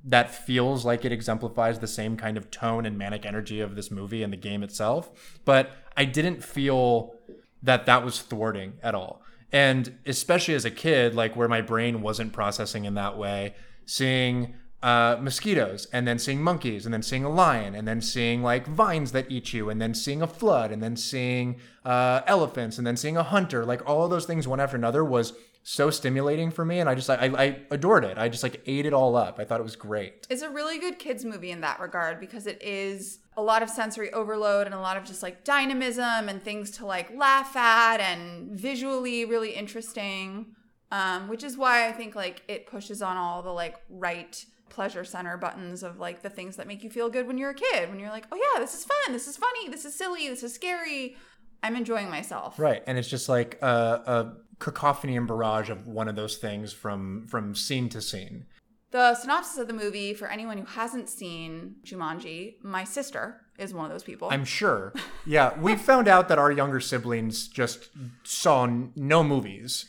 That feels like it exemplifies the same kind of tone and manic energy of this movie and the game itself. But I didn't feel that that was thwarting at all. And especially as a kid, like where my brain wasn't processing in that way, seeing uh, mosquitoes and then seeing monkeys and then seeing a lion and then seeing like vines that eat you and then seeing a flood and then seeing uh, elephants and then seeing a hunter like all those things one after another was so stimulating for me and i just I, I adored it i just like ate it all up i thought it was great It's a really good kids movie in that regard because it is a lot of sensory overload and a lot of just like dynamism and things to like laugh at and visually really interesting. Um, which is why I think like it pushes on all the like right pleasure center buttons of like the things that make you feel good when you're a kid. When you're like, oh yeah, this is fun, this is funny, this is silly, this is scary. I'm enjoying myself. right and it's just like a, a cacophony and barrage of one of those things from from scene to scene The synopsis of the movie for anyone who hasn't seen Jumanji, my sister is one of those people. i'm sure yeah we found out that our younger siblings just saw no movies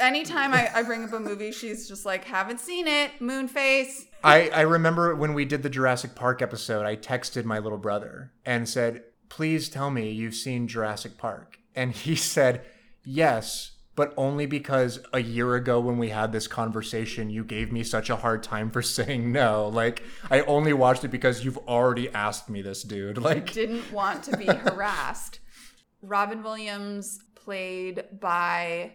anytime I, I bring up a movie, she's just like, haven't seen it, Moonface. I, I remember when we did the Jurassic Park episode, I texted my little brother and said, Please tell me you've seen Jurassic Park. And he said, Yes, but only because a year ago when we had this conversation, you gave me such a hard time for saying no. Like, I only watched it because you've already asked me this, dude. Like, Didn't want to be harassed. Robin Williams, played by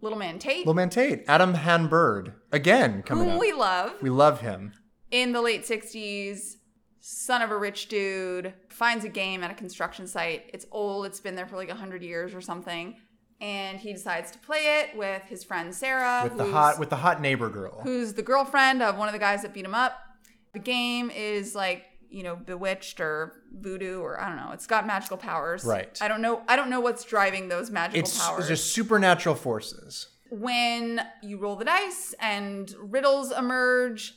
Little Man Tate, Little Man Tate, Adam Hann-Byrd, again coming whom up. we love, we love him. in the late 60s, son of a rich dude, finds a game at a construction site. It's old, it's been there for like 100 years or something. And he decides to play it with his friend Sarah, With the hot with the hot neighbor girl. who's the girlfriend of one of the guys that beat him up. The game is like, you know, bewitched or voodoo or I don't know. It's got magical powers. Right. I don't know I don't know what's driving those magical It's, powers. it's just supernatural forces. when you roll the dice and riddles emerge,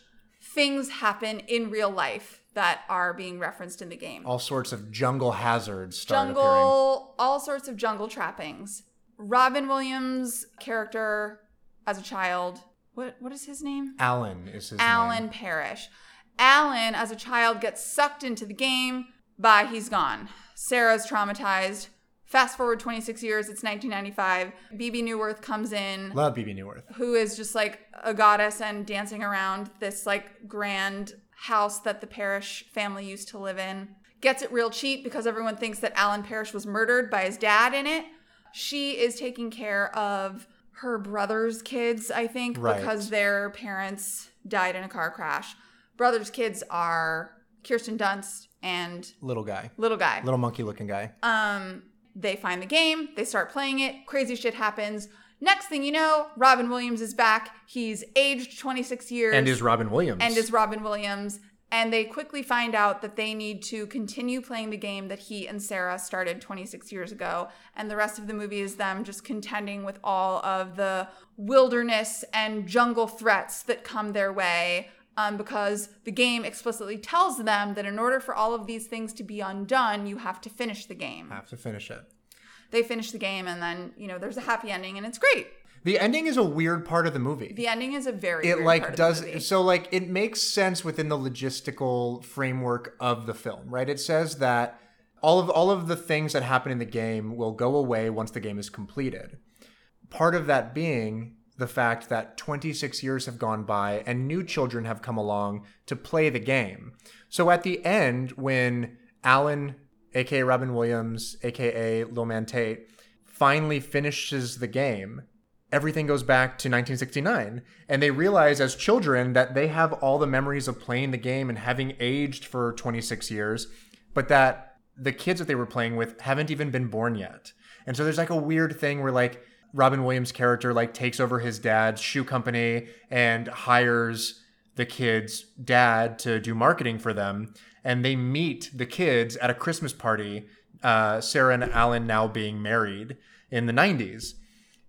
things happen in real life that are being referenced in the game. All sorts of jungle hazards start appearing. jungle, all sorts of jungle trappings. Robin Williams' character as a child, what what is his name? Alan is his name. Alan name. Parrish. Alan, as a child, gets sucked into the game. Bye, he's gone. Sarah's traumatized. Fast forward 26 years, it's 1995. Bebe Neuwirth comes in, Love Bebe Neuwirth. who is just like a goddess and dancing around this like grand house that the Parrish family used to live in. Gets it real cheap because everyone thinks that Alan Parrish was murdered by his dad in it. She is taking care of her brother's kids, I think, Right. because their parents died in a car crash. Brother's kids are Kirsten Dunst and Little guy. little guy. Little monkey looking guy. Um, they find the game, they start playing it, crazy shit happens. Next thing you know, Robin Williams is back. He's aged 26 years and is Robin Williams. and is Robin Williams. And they quickly find out that they need to continue playing the game that he and Sarah started 26 years ago. And the rest of the movie is them just contending with all of the wilderness and jungle threats that come their way. Um, because the game explicitly tells them that in order for all of these things to be undone, you have to finish the game. have to finish it. They finish the game, and then, you know, there's a happy ending, and it's great. The ending is a weird part of the movie. The ending is a very it weird like part of does the movie. so like it makes sense within the logistical framework of the film, right? It says that all of all of the things that happen in the game will go away once the game is completed. Part of that being the fact that 26 years have gone by and new children have come along to play the game. So at the end, when Alan, aka Robin Williams, aka Lil Man Tate, finally finishes the game, everything goes back to 1969 and they realize as children that they have all the memories of playing the game and having aged for 26 years but that the kids that they were playing with haven't even been born yet. And so there's like a weird thing where like robin williams character like takes over his dad's shoe company and hires the kids dad to do marketing for them and they meet the kids at a christmas party uh, sarah and alan now being married in the 90s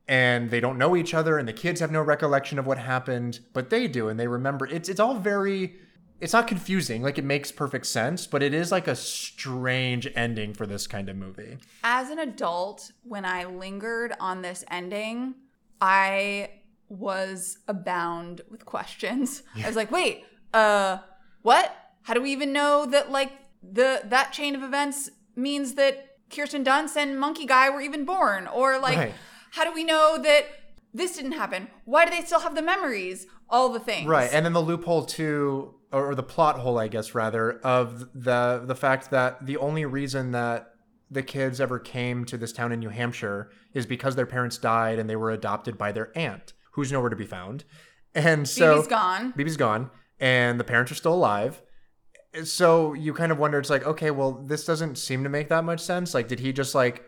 and they don't know each other and the kids have no recollection of what happened but they do and they remember it's it's all very it's not confusing. Like it makes perfect sense, but it is like a strange ending for this kind of movie. As an adult, when I lingered on this ending, I was abound with questions. I was like, wait, uh, what? How do we even know that like the that chain of events means that Kirsten Dunst and Monkey Guy were even born? Or like Right. How do we know that this didn't happen? Why do they still have the memories? All the things. Right, and then the loophole too, or the plot hole, I guess, rather, of the the fact that the only reason that the kids ever came to this town in New Hampshire is because their parents died and they were adopted by their aunt, who's nowhere to be found. And so Bebe's gone. Bebe's gone, and the parents are still alive. So you kind of wonder, it's like, okay, well, this doesn't seem to make that much sense. Like, did he just like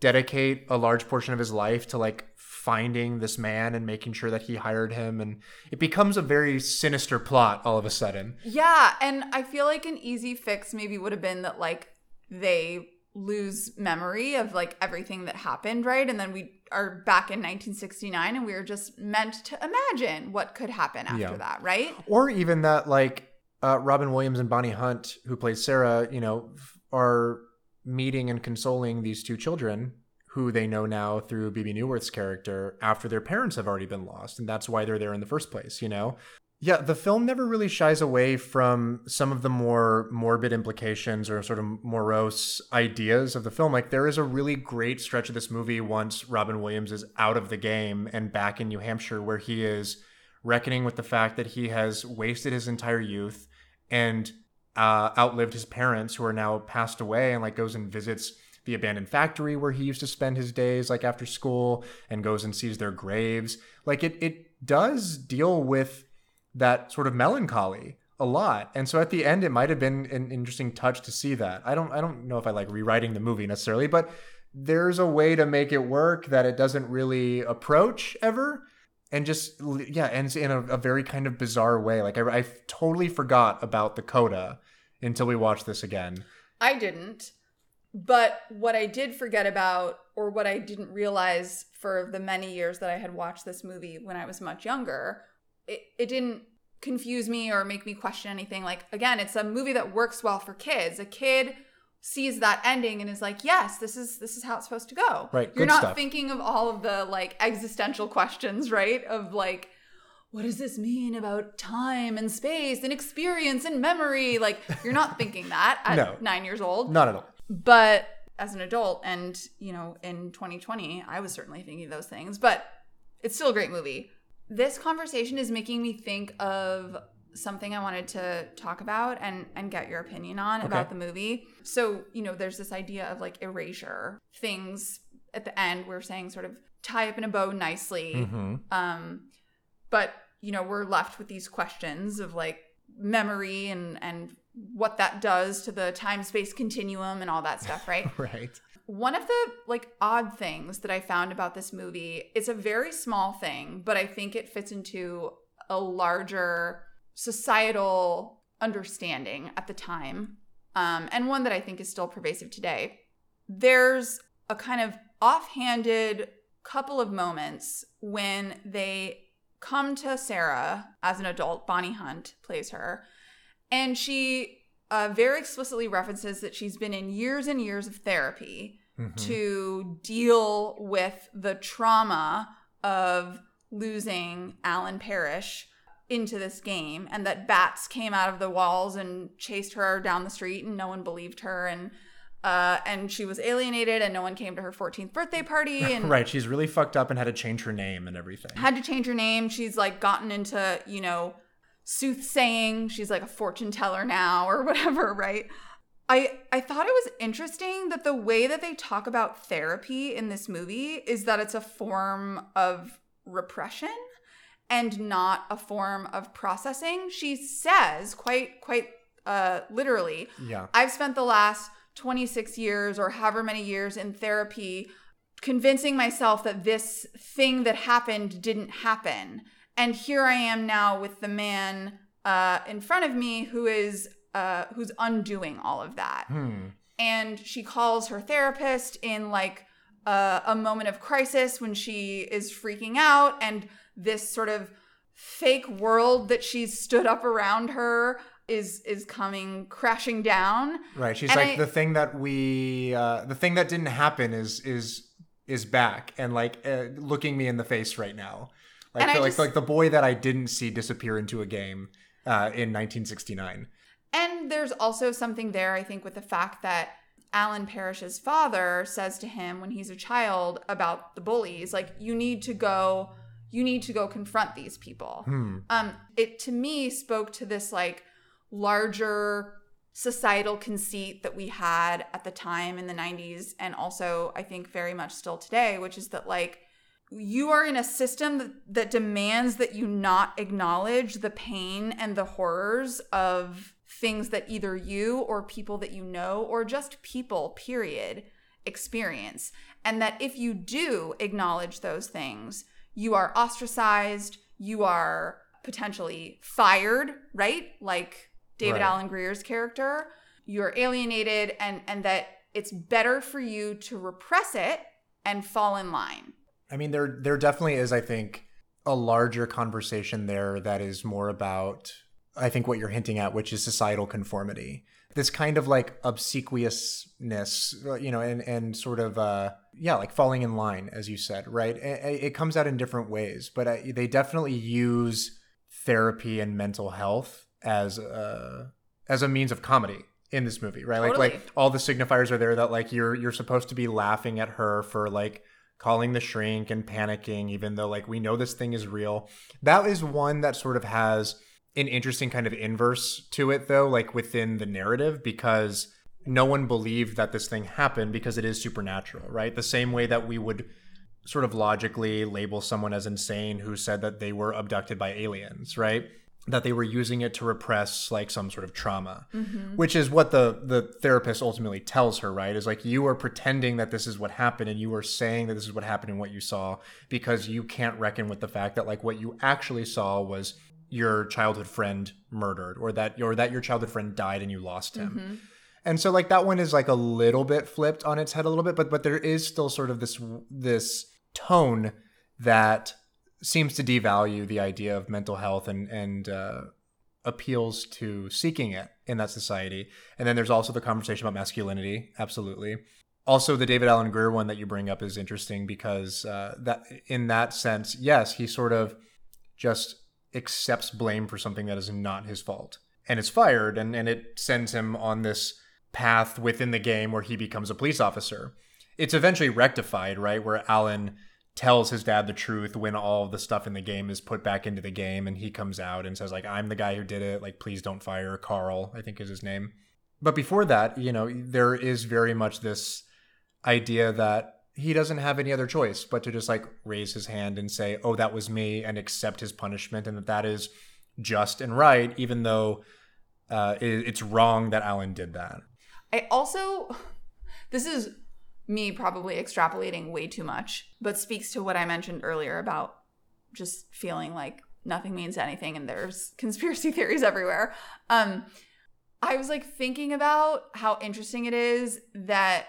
dedicate a large portion of his life to like finding this man and making sure that he hired him? And it becomes a very sinister plot all of a sudden. Yeah, and I feel like an easy fix maybe would have been that like they lose memory of like everything that happened, right? And then we are back in 1969 and we are just meant to imagine what could happen after Yeah. that, right? Or even that, like, uh, Robin Williams and Bonnie Hunt, who plays Sarah, you know, are meeting and consoling these two children who they know now through Bebe Neuwirth's character after their parents have already been lost. And that's why they're there in the first place, you know? Yeah, the film never really shies away from some of the more morbid implications or sort of morose ideas of the film. Like, there is a really great stretch of this movie once Robin Williams is out of the game and back in New Hampshire, where he is reckoning with the fact that he has wasted his entire youth and uh, outlived his parents, who are now passed away, and like goes and visits the abandoned factory where he used to spend his days, like after school, and goes and sees their graves. Like, it, it does deal with that sort of melancholy a lot. And so at the end it might have been an interesting touch to see that. I don't I don't know if I like rewriting the movie necessarily, but there's a way to make it work that it doesn't really approach ever and just yeah ends in a, a very kind of bizarre way like I, I totally forgot about the coda until we watched this again I didn't. But what I did forget about, or what I didn't realize for the many years that I had watched this movie when I was much younger, it, it didn't confuse me or make me question anything. Like, again, it's a movie that works well for kids. A kid sees that ending and is like, yes, this is this is how it's supposed to go. Right, You're not stuff. thinking of all of the like existential questions, right? Of like, what does this mean about time and space and experience and memory? Like, you're not thinking that at No. nine years old. not at all But as an adult, and you know, in 2020, I was certainly thinking those things. But it's still a great movie. This conversation is making me think of something I wanted to talk about and and get your opinion on about the movie. So you know, there's this idea of like erasure things at the end. We're saying sort of tie up in a bow nicely. mm-hmm. Um, but you know, we're left with these questions of like memory and and what that does to the time space continuum and all that stuff, right? right One of the like odd things that I found about this movie, it's a very small thing, but I think it fits into a larger societal understanding at the time. Um, and one that I think is still pervasive today. There's a kind of offhanded couple of moments when they come to Sarah as an adult. Bonnie Hunt plays her. And she uh, very explicitly references that she's been in years and years of therapy Mhm. to deal with the trauma of losing Alan Parrish into this game and that bats came out of the walls and chased her down the street and no one believed her and uh, and she was alienated and no one came to her 14th birthday party and right she's really fucked up and had to change her name and everything had to change her name. She's like gotten into, you know, soothsaying. She's like a fortune teller now or whatever, right? I I thought it was interesting that the way that they talk about therapy in this movie is that it's a form of repression and not a form of processing. She says quite quite uh literally, yeah I've spent the last 26 years or however many years in therapy convincing myself that this thing that happened didn't happen. And here I am now with the man uh, in front of me who is uh, who's undoing all of that. hmm. And she calls her therapist in like uh, a moment of crisis when she is freaking out, and this sort of fake world that she's stood up around her is is coming crashing down. Right. She's And like I- the thing that we uh the thing that didn't happen is is is back and like uh, looking me in the face right now. Like I like like the boy that I didn't see disappear into a game uh in 1969. And there's also something there, I think, with the fact that Alan Parrish's father says to him when he's a child about the bullies, like, you need to go, you need to go confront these people. Hmm. Um, it to me spoke to this like larger societal conceit that we had at the time in the 90s, and also I think very much still today, which is that like you are in a system that, that demands that you not acknowledge the pain and the horrors of things that either you or people that you know or just people period experience. And that if you do acknowledge those things you are ostracized you are potentially fired right? Like david Right. alan grier's character you're alienated and and that it's better for you to repress it and fall in line I mean, there there definitely is, I think, a larger conversation there that is more about, I think, what you're hinting at, which is societal conformity. This kind of like obsequiousness, uh, you know, and and sort of, uh, yeah, like falling in line, as you said, right? It, it comes out in different ways, but uh, they definitely use therapy and mental health as a as a means of comedy in this movie, right? Like Totally. like all the signifiers are there that like you're you're supposed to be laughing at her for like calling the shrink and panicking even though like we know this thing is real that is one that sort of has an interesting kind of inverse to it though like within the narrative because no one believed that this thing happened because it is supernatural right the same way that we would sort of logically label someone as insane who said that they were abducted by aliens right that they were using it to repress like some sort of trauma mm-hmm. which is what the the therapist ultimately tells her right? Is like you are pretending that this is what happened and you are saying that this is what happened and what you saw because you can't reckon with the fact that like what you actually saw was your childhood friend murdered or that or that your childhood friend died and you lost him. Mm-hmm. And so like that one is like a little bit flipped on its head a little bit but but there is still sort of this this tone that seems to devalue the idea of mental health and and uh, appeals to seeking it in that society. And then there's also the conversation about masculinity, absolutely. Also, the David Alan Grier one that you bring up is interesting because uh, that in that sense, yes, he sort of just accepts blame for something that is not his fault and is fired, and and it sends him on this path within the game where he becomes a police officer. It's eventually rectified, right? Where Alan tells his dad the truth when all the stuff in the game is put back into the game and he comes out and says like I'm the guy who did it. Like please don't fire Carl I think is his name. But before that you know there is very much this idea that he doesn't have any other choice but to just like raise his hand and say oh that was me and accept his punishment and that that is just and right even though uh, it's wrong that Alan did that. I also, this is me probably extrapolating way too much, but speaks to what I mentioned earlier about just feeling like nothing means anything and there's conspiracy theories everywhere. Um, I was like thinking about how interesting it is that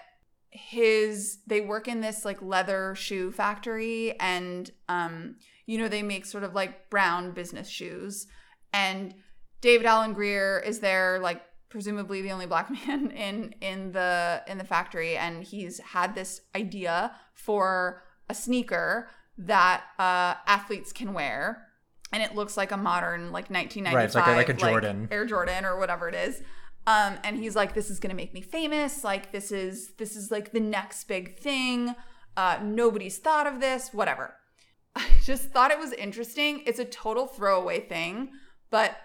his they work in this like leather shoe factory and um you know they make sort of like brown business shoes and David Alan Grier is there like presumably the only black man in in the in the factory and he's had this idea for a sneaker that uh athletes can wear. And it looks like a modern like 1995 Right, it's like a- like a Jordan. Air Jordan or whatever it is. Um and he's like this is going to make me famous. Like this is this is like the next big thing. Uh nobody's thought of this whatever. I just thought it was interesting. It's a total throwaway thing, but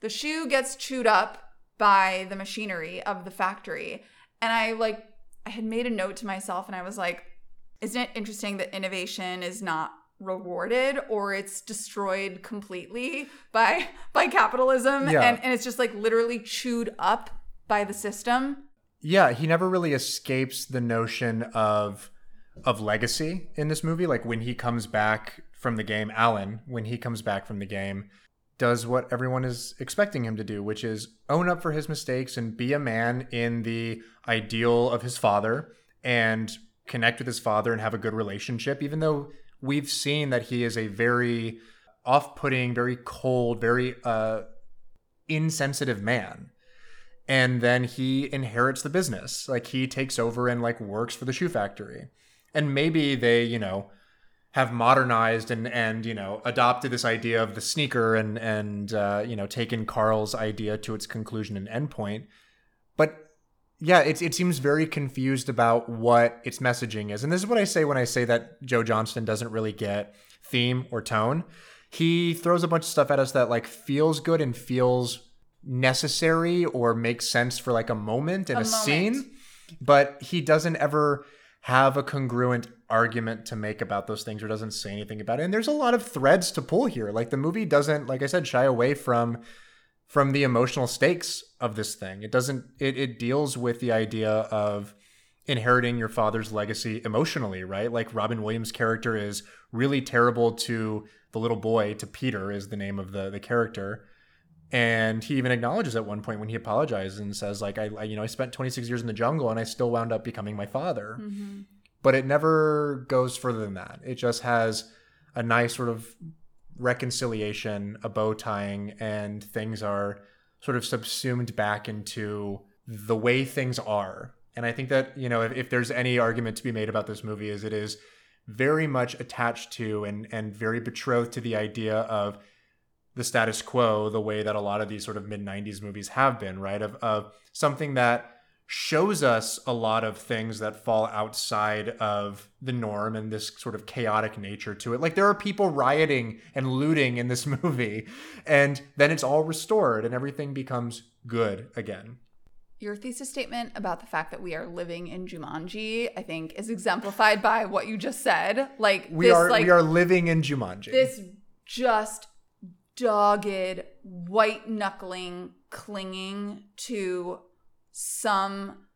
the shoe gets chewed up by the machinery of the factory. And I like I had made a note to myself and I was like, isn't it interesting that innovation is not rewarded or it's destroyed completely by by capitalism Yeah. and, and it's just like literally chewed up by the system. Yeah, he never really escapes the notion of of legacy in this movie. Like when he comes back from the game, Alan, when he comes back from the game, does what everyone is expecting him to do, which is own up for his mistakes and be a man in the ideal of his father and connect with his father and have a good relationship, even though we've seen that he is a very off-putting, very cold, very uh, insensitive man. And then he inherits the business. Like he takes over and like works for the shoe factory. And maybe they, you know, have modernized and and you know adopted this idea of the sneaker and and uh, you know taken Carl's idea to its conclusion and endpoint. But yeah, it it seems very confused about what its messaging is, and this is what I say when I say that Joe Johnston doesn't really get theme or tone. He throws a bunch of stuff at us that like feels good and feels necessary or makes sense for like a moment in a, A moment. scene, but he doesn't ever have a congruent argument to make about those things or doesn't say anything about it. And there's a lot of threads to pull here. Like the movie doesn't, like I said, shy away from from the emotional stakes of this thing. It doesn't it, it deals with the idea of inheriting your father's legacy emotionally, right? Like Robin Williams' character is really terrible to the little boy, to Peter is the name of the the character. And he even acknowledges at one point when he apologizes and says, like, I, I you know, I spent 26 years in the jungle and I still wound up becoming my father Mm-hmm. But it never goes further than that. It just has a nice sort of reconciliation, a bow tying, and things are sort of subsumed back into the way things are. And I think that, you know, if, if there's any argument to be made about this movie, is it is very much attached to and, and very betrothed to the idea of the status quo, the way that a lot of these sort of mid 90s movies have been, right? Of, of something that shows us a lot of things that fall outside of the norm and this sort of chaotic nature to it. Like there are people rioting and looting in this movie, and then it's all restored and everything becomes good again. Your thesis statement about the fact that we are living in Jumanji, I think, is exemplified by what you just said. Like We this, are like we are living in Jumanji. this just dogged, white knuckling, clinging to some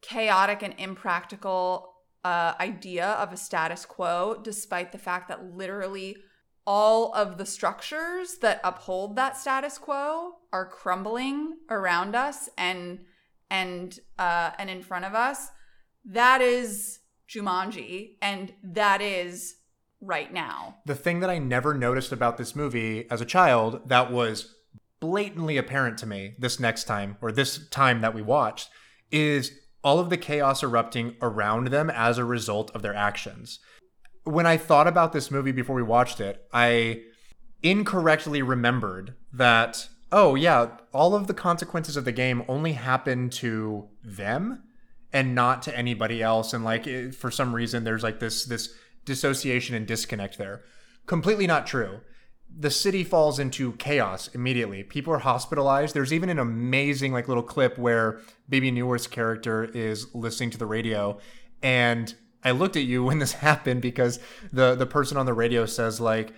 chaotic and impractical uh, idea of a status quo, despite the fact that literally all of the structures that uphold that status quo are crumbling around us and and uh, and in front of us. That is Jumanji, and that is right now. the thing that I never noticed about this movie as a child that was blatantly apparent to me this next time or this time that we watched is all of the chaos erupting around them as a result of their actions. When I thought about this movie before we watched it, I incorrectly remembered that oh yeah, all of the consequences of the game only happen to them and not to anybody else and like for some reason there's like this this dissociation and disconnect there. Completely not true. The city falls into chaos immediately. People are hospitalized. There's even an amazing like little clip where Baby Neuwirth's character is listening to the radio and I looked at you when this happened because the the person on the radio says like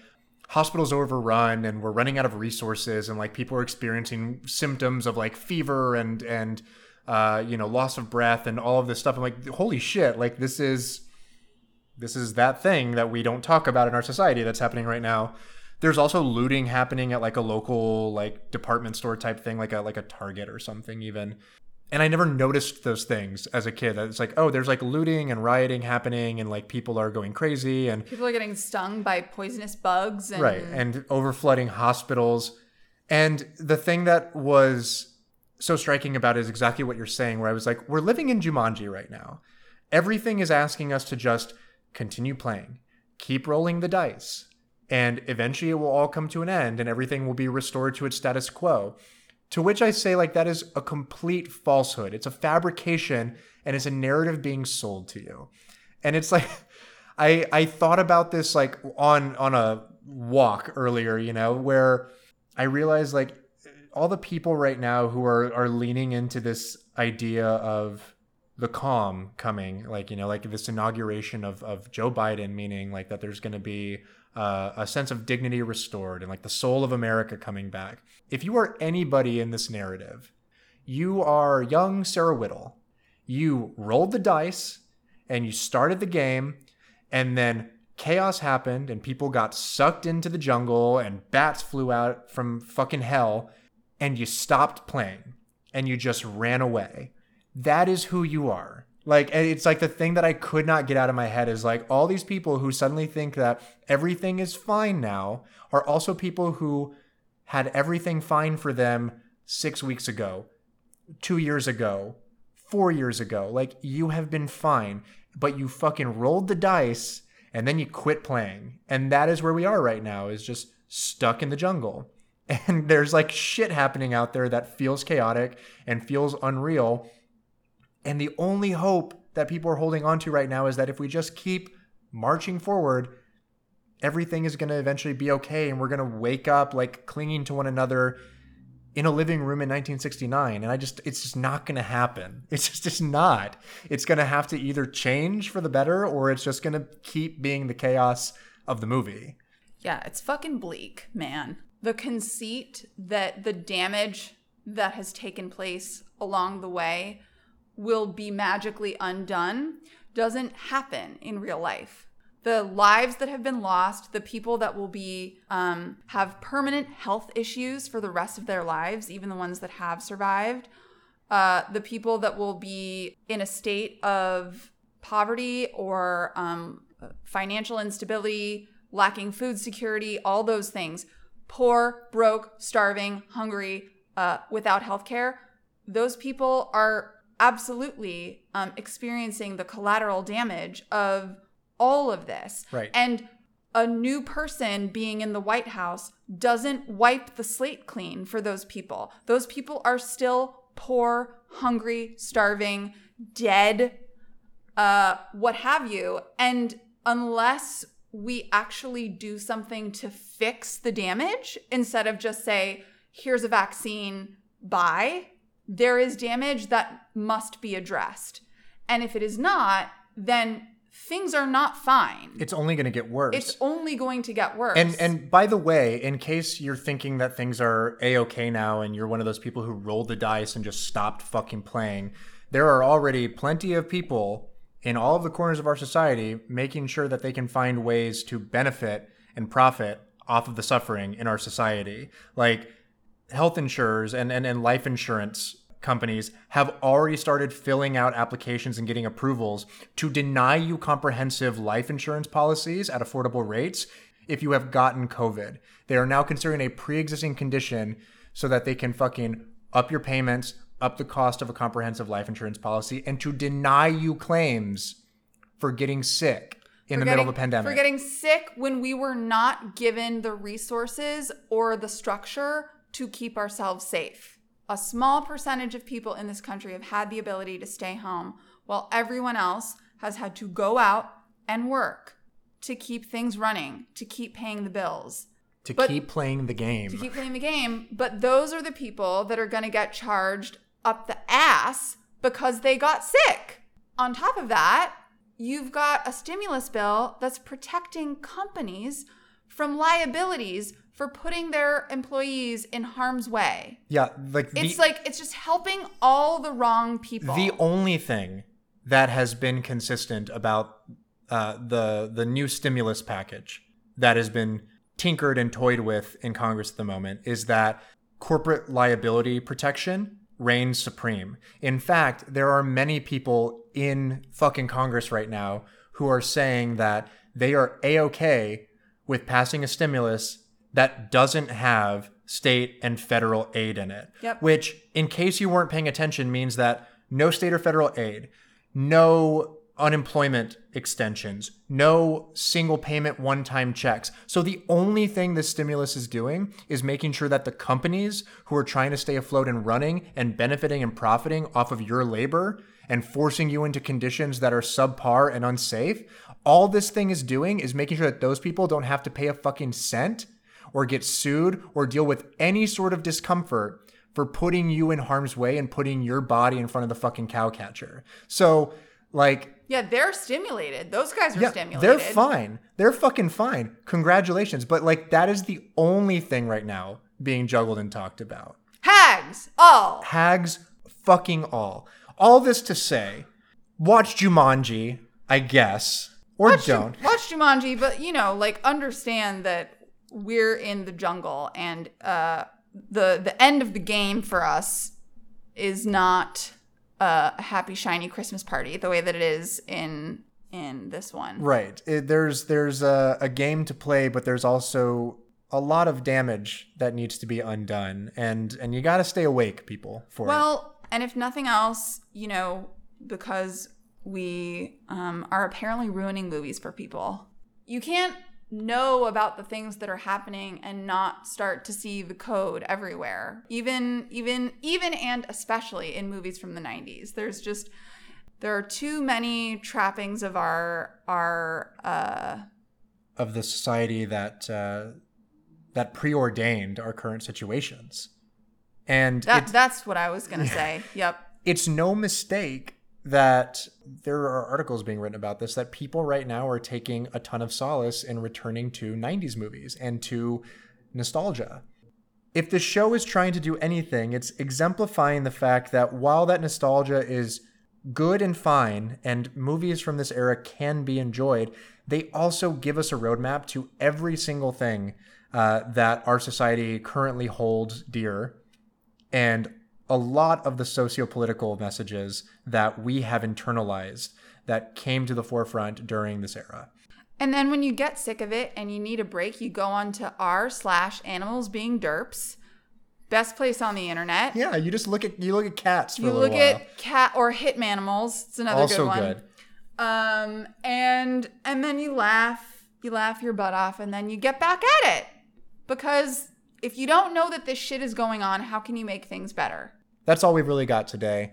hospitals overrun and we're running out of resources and like people are experiencing symptoms of like fever and and uh, you know loss of breath and all of this stuff. I'm like holy shit! Like this is this is that thing that we don't talk about in our society that's happening right now. There's also looting happening at like a local like department store type thing, like a like a Target or something even. And I never noticed those things as a kid. It's like, oh, there's like looting and rioting happening, and like people are going crazy, and People are getting stung by poisonous bugs and right and overflooding hospitals and the thing that was so striking about it is exactly what you're saying where i was like we're living in jumanji right now everything is asking us to just continue playing keep rolling the dice and eventually it will all come to an end and everything will be restored to its status quo. To which i say like that is a complete falsehood. It's a fabrication and it's a narrative being sold to you. And it's like I I thought about this like on on a walk earlier, you know, where I realized like all the people right now who are are leaning into this idea of the calm coming, like you know, like this inauguration of of Joe Biden, meaning like that there's going to be uh, a sense of dignity restored and like the soul of America coming back. If you are anybody in this narrative, you are young Sarah Whittle. You rolled the dice and you started the game and then chaos happened and people got sucked into the jungle and bats flew out from fucking hell and you stopped playing and you just ran away. That is who you are. Like it's like the thing that I could not get out of my head is like all these people who suddenly think that everything is fine now are also people who had everything fine for them 6 weeks ago, 2 years ago, 4 years ago. Like you have been fine, but you fucking rolled the dice and then you quit playing. And that is where we are right now is just stuck in the jungle. And there's like shit happening out there that feels chaotic and feels unreal. And the only hope that people are holding on to right now is that if we just keep marching forward, everything is going to eventually be okay. And we're going to wake up like clinging to one another in a living room in 1969. And I just, it's just not going to happen. It's just, just not. It's going to have to either change for the better or it's just going to keep being the chaos of the movie. Yeah, it's fucking bleak, man. The conceit that the damage that has taken place along the way will be magically undone doesn't happen in real life. The lives that have been lost, the people that will be um, have permanent health issues for the rest of their lives, even the ones that have survived, uh, the people that will be in a state of poverty or um, financial instability, lacking food security, all those things, poor, broke, starving, hungry, uh, without health care, those people are absolutely um, experiencing the collateral damage of all of this. Right. And a new person being in the White House doesn't wipe the slate clean for those people. Those people are still poor, hungry, starving, dead, uh, what have you. And unless we actually do something to fix the damage instead of just say, here's a vaccine, bye, there is damage that must be addressed. And if it is not, then things are not fine. It's only going to get worse. It's only going to get worse. And and by the way, in case you're thinking that things are a okay now, and you're one of those people who rolled the dice and just stopped fucking playing, there are already plenty of people in all of the corners of our society making sure that they can find ways to benefit and profit off of the suffering in our society. Like health insurers and, and, and life insurance companies have already started filling out applications and getting approvals to deny you comprehensive life insurance policies at affordable rates if you have gotten COVID. They are now considering a pre existing condition so that they can fucking up your payments, up the cost of a comprehensive life insurance policy, and to deny you claims for getting sick in For the middle of a pandemic. For getting sick when we were not given the resources or the structure to keep ourselves safe. A small percentage of people in this country have had the ability to stay home while everyone else has had to go out and work to keep things running, to keep paying the bills. to but- keep playing the game. to keep playing the game. But those are the people that are going to get charged up the ass because they got sick. On top of that, you've got a stimulus bill that's protecting companies from liabilities for putting their employees in harm's way. yeah, like the, It's like it's just helping all the wrong people. The only thing that has been consistent about uh, the the new stimulus package that has been tinkered and toyed with in Congress at the moment is that corporate liability protection reigns supreme. In fact, there are many people in fucking Congress right now who are saying that they are a okay with passing a stimulus that doesn't have state and federal aid in it. Yep. Which, in case you weren't paying attention, means that no state or federal aid, no unemployment extensions, no single payment one time checks. So the only thing this stimulus is doing is making sure that the companies who are trying to stay afloat and running and benefiting and profiting off of your labor and forcing you into conditions that are subpar and unsafe, all this thing is doing is making sure that those people don't have to pay a fucking cent or get sued or deal with any sort of discomfort for putting you in harm's way and putting your body in front of the fucking cow catcher. So, like, yeah, they're stimulated. Those guys are yeah, stimulated. they're fine. They're fucking fine. Congratulations. But, like, that is the only thing right now being juggled and talked about. Hags, all. Hags fucking all. All this to say, watch Jumanji, I guess, or watch, don't. watch Jumanji, but you know, like understand that we're in the jungle and uh, the the end of the game for us is not a happy shiny Christmas party the way that it is in in this one. Right. It, there's there's a, a game to play, but there's also a lot of damage that needs to be undone, and and you got to stay awake, people. For it. Well, and if nothing else, you know, because we um, are apparently ruining movies for people, you can't know about the things that are happening and not start to see the code everywhere. Even even even and especially in movies from the 90s there's just there are too many trappings of our our uh of the society that uh, that preordained our current situations, and that that's what i was gonna say. Yep. It's no mistake that there are articles being written about this that people right now are taking a ton of solace in returning to 90s movies and to nostalgia. If the show is trying to do anything, it's exemplifying the fact that while that nostalgia is good and fine and movies from this era can be enjoyed, they also give us a roadmap to every single thing uh, that our society currently holds dear and a lot of the socio-political messages that we have internalized that came to the forefront during this era. And then when you get sick of it and you need a break, you go on to r slash animals being derps. Best place on the internet. Yeah, you just look at you look at cats for you look while. at cat or hitmanimals. It's another also good one. good. Um, and and then you laugh, you laugh your butt off, and then you get back at it. Because if you don't know that this shit is going on, how can you make things better? That's all we've really got today.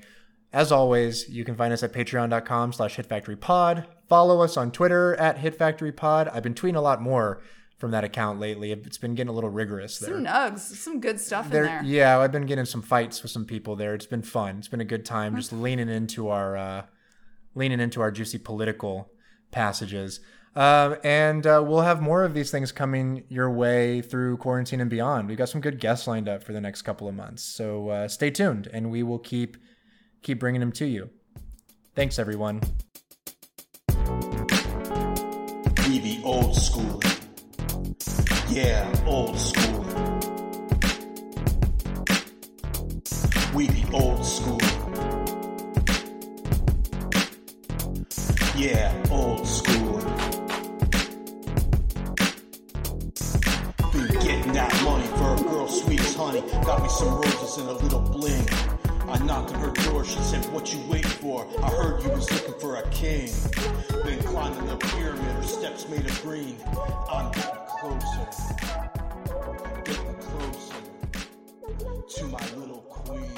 As always, you can find us at patreon.com slash hitfactorypod. Follow us on Twitter at hitfactorypod. I've been tweeting a lot more from that account lately. It's been getting a little rigorous there. Some nugs, some good stuff There- in there. Yeah, I've been getting some fights with some people there. It's been fun. It's been a good time just leaning into our uh, leaning into our juicy political passages. Um, and uh, we'll have more of these things coming your way through quarantine and beyond. We've got some good guests lined up for the next couple of months, so uh, stay tuned, and we will keep keep bringing them to you. Thanks, everyone. We be old school. Yeah, old school. We be old school. Yeah, old school. got money for a girl sweet as honey. Got me some roses and a little bling. I knocked on her door, she said, What you waiting for? I heard you was looking for a king. Been climbing the pyramid, her steps made of green. I'm getting closer, getting closer to my little queen.